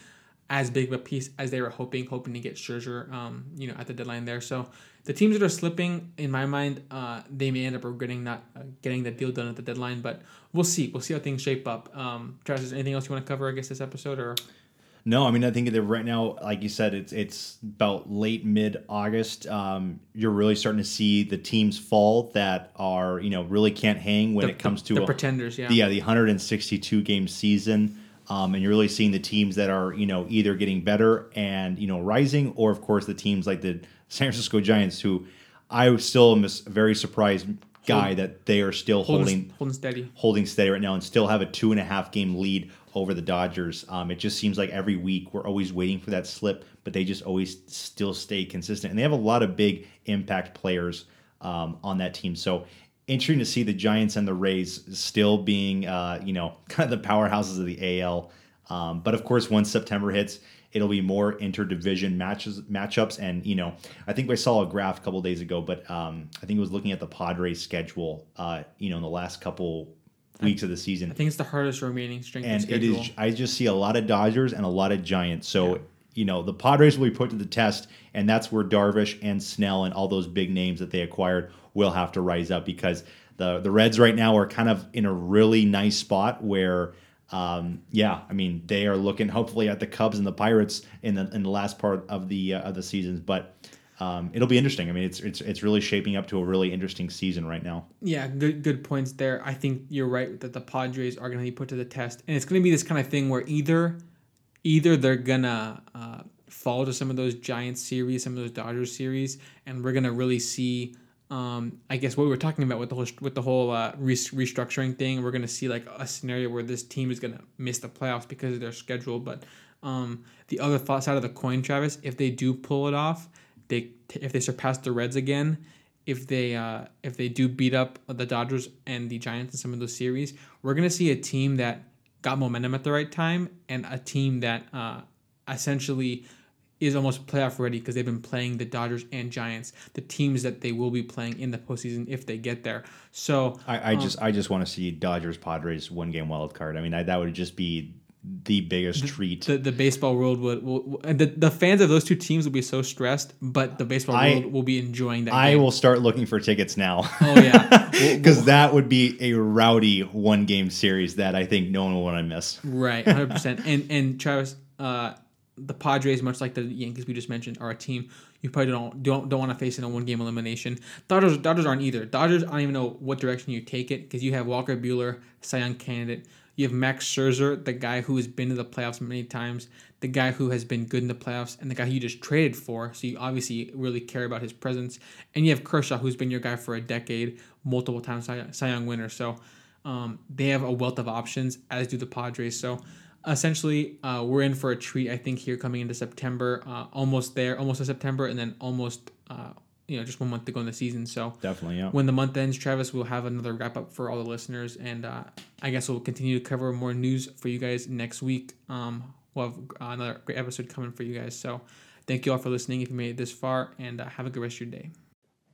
S1: as big of a piece as they were hoping, hoping to get Scherzer, um, you know, at the deadline there. So the teams that are slipping, in my mind, uh, they may end up regretting not uh, getting the deal done at the deadline. But we'll see. We'll see how things shape up. Um, Travis, is there anything else you want to cover? I guess this episode or
S2: No, I mean I think that right now, like you said, it's it's about late mid August. Um, you're really starting to see the teams fall that are you know really can't hang when
S1: the,
S2: it comes to
S1: the
S2: a-
S1: pretenders, yeah.
S2: yeah the 162 game season. Um, and you're really seeing the teams that are you know either getting better and you know rising, or of course the teams like the San Francisco Giants, who I still am very surprised guy that they are still
S1: holding,
S2: holding
S1: holding steady.
S2: holding steady right now and still have a two and a half game lead over the Dodgers. Um, it just seems like every week we're always waiting for that slip, but they just always still stay consistent. And they have a lot of big impact players um, on that team. So interesting to see the Giants and the Rays still being, uh, you know, kind of the powerhouses of the AL. Um, but of course, once September hits, it'll be more interdivision matches matchups. And you know, I think I saw a graph a couple days ago, but um, I think it was looking at the Padres schedule. Uh, you know, in the last couple weeks of the season,
S1: I think it's the hardest remaining strength
S2: and it
S1: schedule.
S2: is. I just see a lot of Dodgers and a lot of Giants. So you know, the Padres will be put to the test, and that's where Darvish and Snell and all those big names that they acquired will have to rise up because the the Reds right now are kind of in a really nice spot where. Um, yeah, I mean they are looking hopefully at the Cubs and the Pirates in the in the last part of the uh, of the seasons, but um, it'll be interesting. I mean, it's it's it's really shaping up to a really interesting season right now.
S1: Yeah, good good points there. I think you're right that the Padres are going to be put to the test, and it's going to be this kind of thing where either either they're gonna uh, fall to some of those Giants series, some of those Dodgers series, and we're gonna really see. Um, I guess what we were talking about with the whole with the whole uh, restructuring thing, we're gonna see like a scenario where this team is gonna miss the playoffs because of their schedule. But um, the other th- side of the coin, Travis, if they do pull it off, they if they surpass the Reds again, if they uh, if they do beat up the Dodgers and the Giants in some of those series, we're gonna see a team that got momentum at the right time and a team that uh, essentially is almost playoff ready because they've been playing the Dodgers and Giants, the teams that they will be playing in the postseason if they get there. So
S2: I, I um, just I just want to see Dodgers Padres one game wild card. I mean I, that would just be the biggest
S1: the,
S2: treat.
S1: The, the baseball world would, will, and the, the fans of those two teams will be so stressed, but the baseball I, world will be enjoying that.
S2: I game. will start looking for tickets now.
S1: Oh yeah,
S2: because that would be a rowdy one game series that I think no one will want to miss.
S1: Right, hundred percent. And and Travis, uh, the Padres, much like the Yankees we just mentioned, are a team you probably don't don't don't want to face in a one game elimination. Dodgers Dodgers aren't either. Dodgers I don't even know what direction you take it because you have Walker Buehler, Cy Young candidate. You have Max Scherzer, the guy who has been to the playoffs many times, the guy who has been good in the playoffs, and the guy you just traded for. So you obviously really care about his presence. And you have Kershaw, who's been your guy for a decade, multiple times Cy Young winner. So um, they have a wealth of options, as do the Padres. So essentially, uh, we're in for a treat, I think, here coming into September. Uh, almost there, almost to September, and then almost. Uh, you know just one month to go in the season. So
S2: definitely, yeah.
S1: When the month ends, Travis will have another wrap up for all the listeners, and uh, I guess we'll continue to cover more news for you guys next week. Um, we'll have another great episode coming for you guys. So thank you all for listening. If you made it this far, and uh, have a good rest of your day.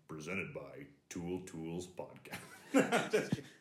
S3: Presented by Tool Tools Podcast.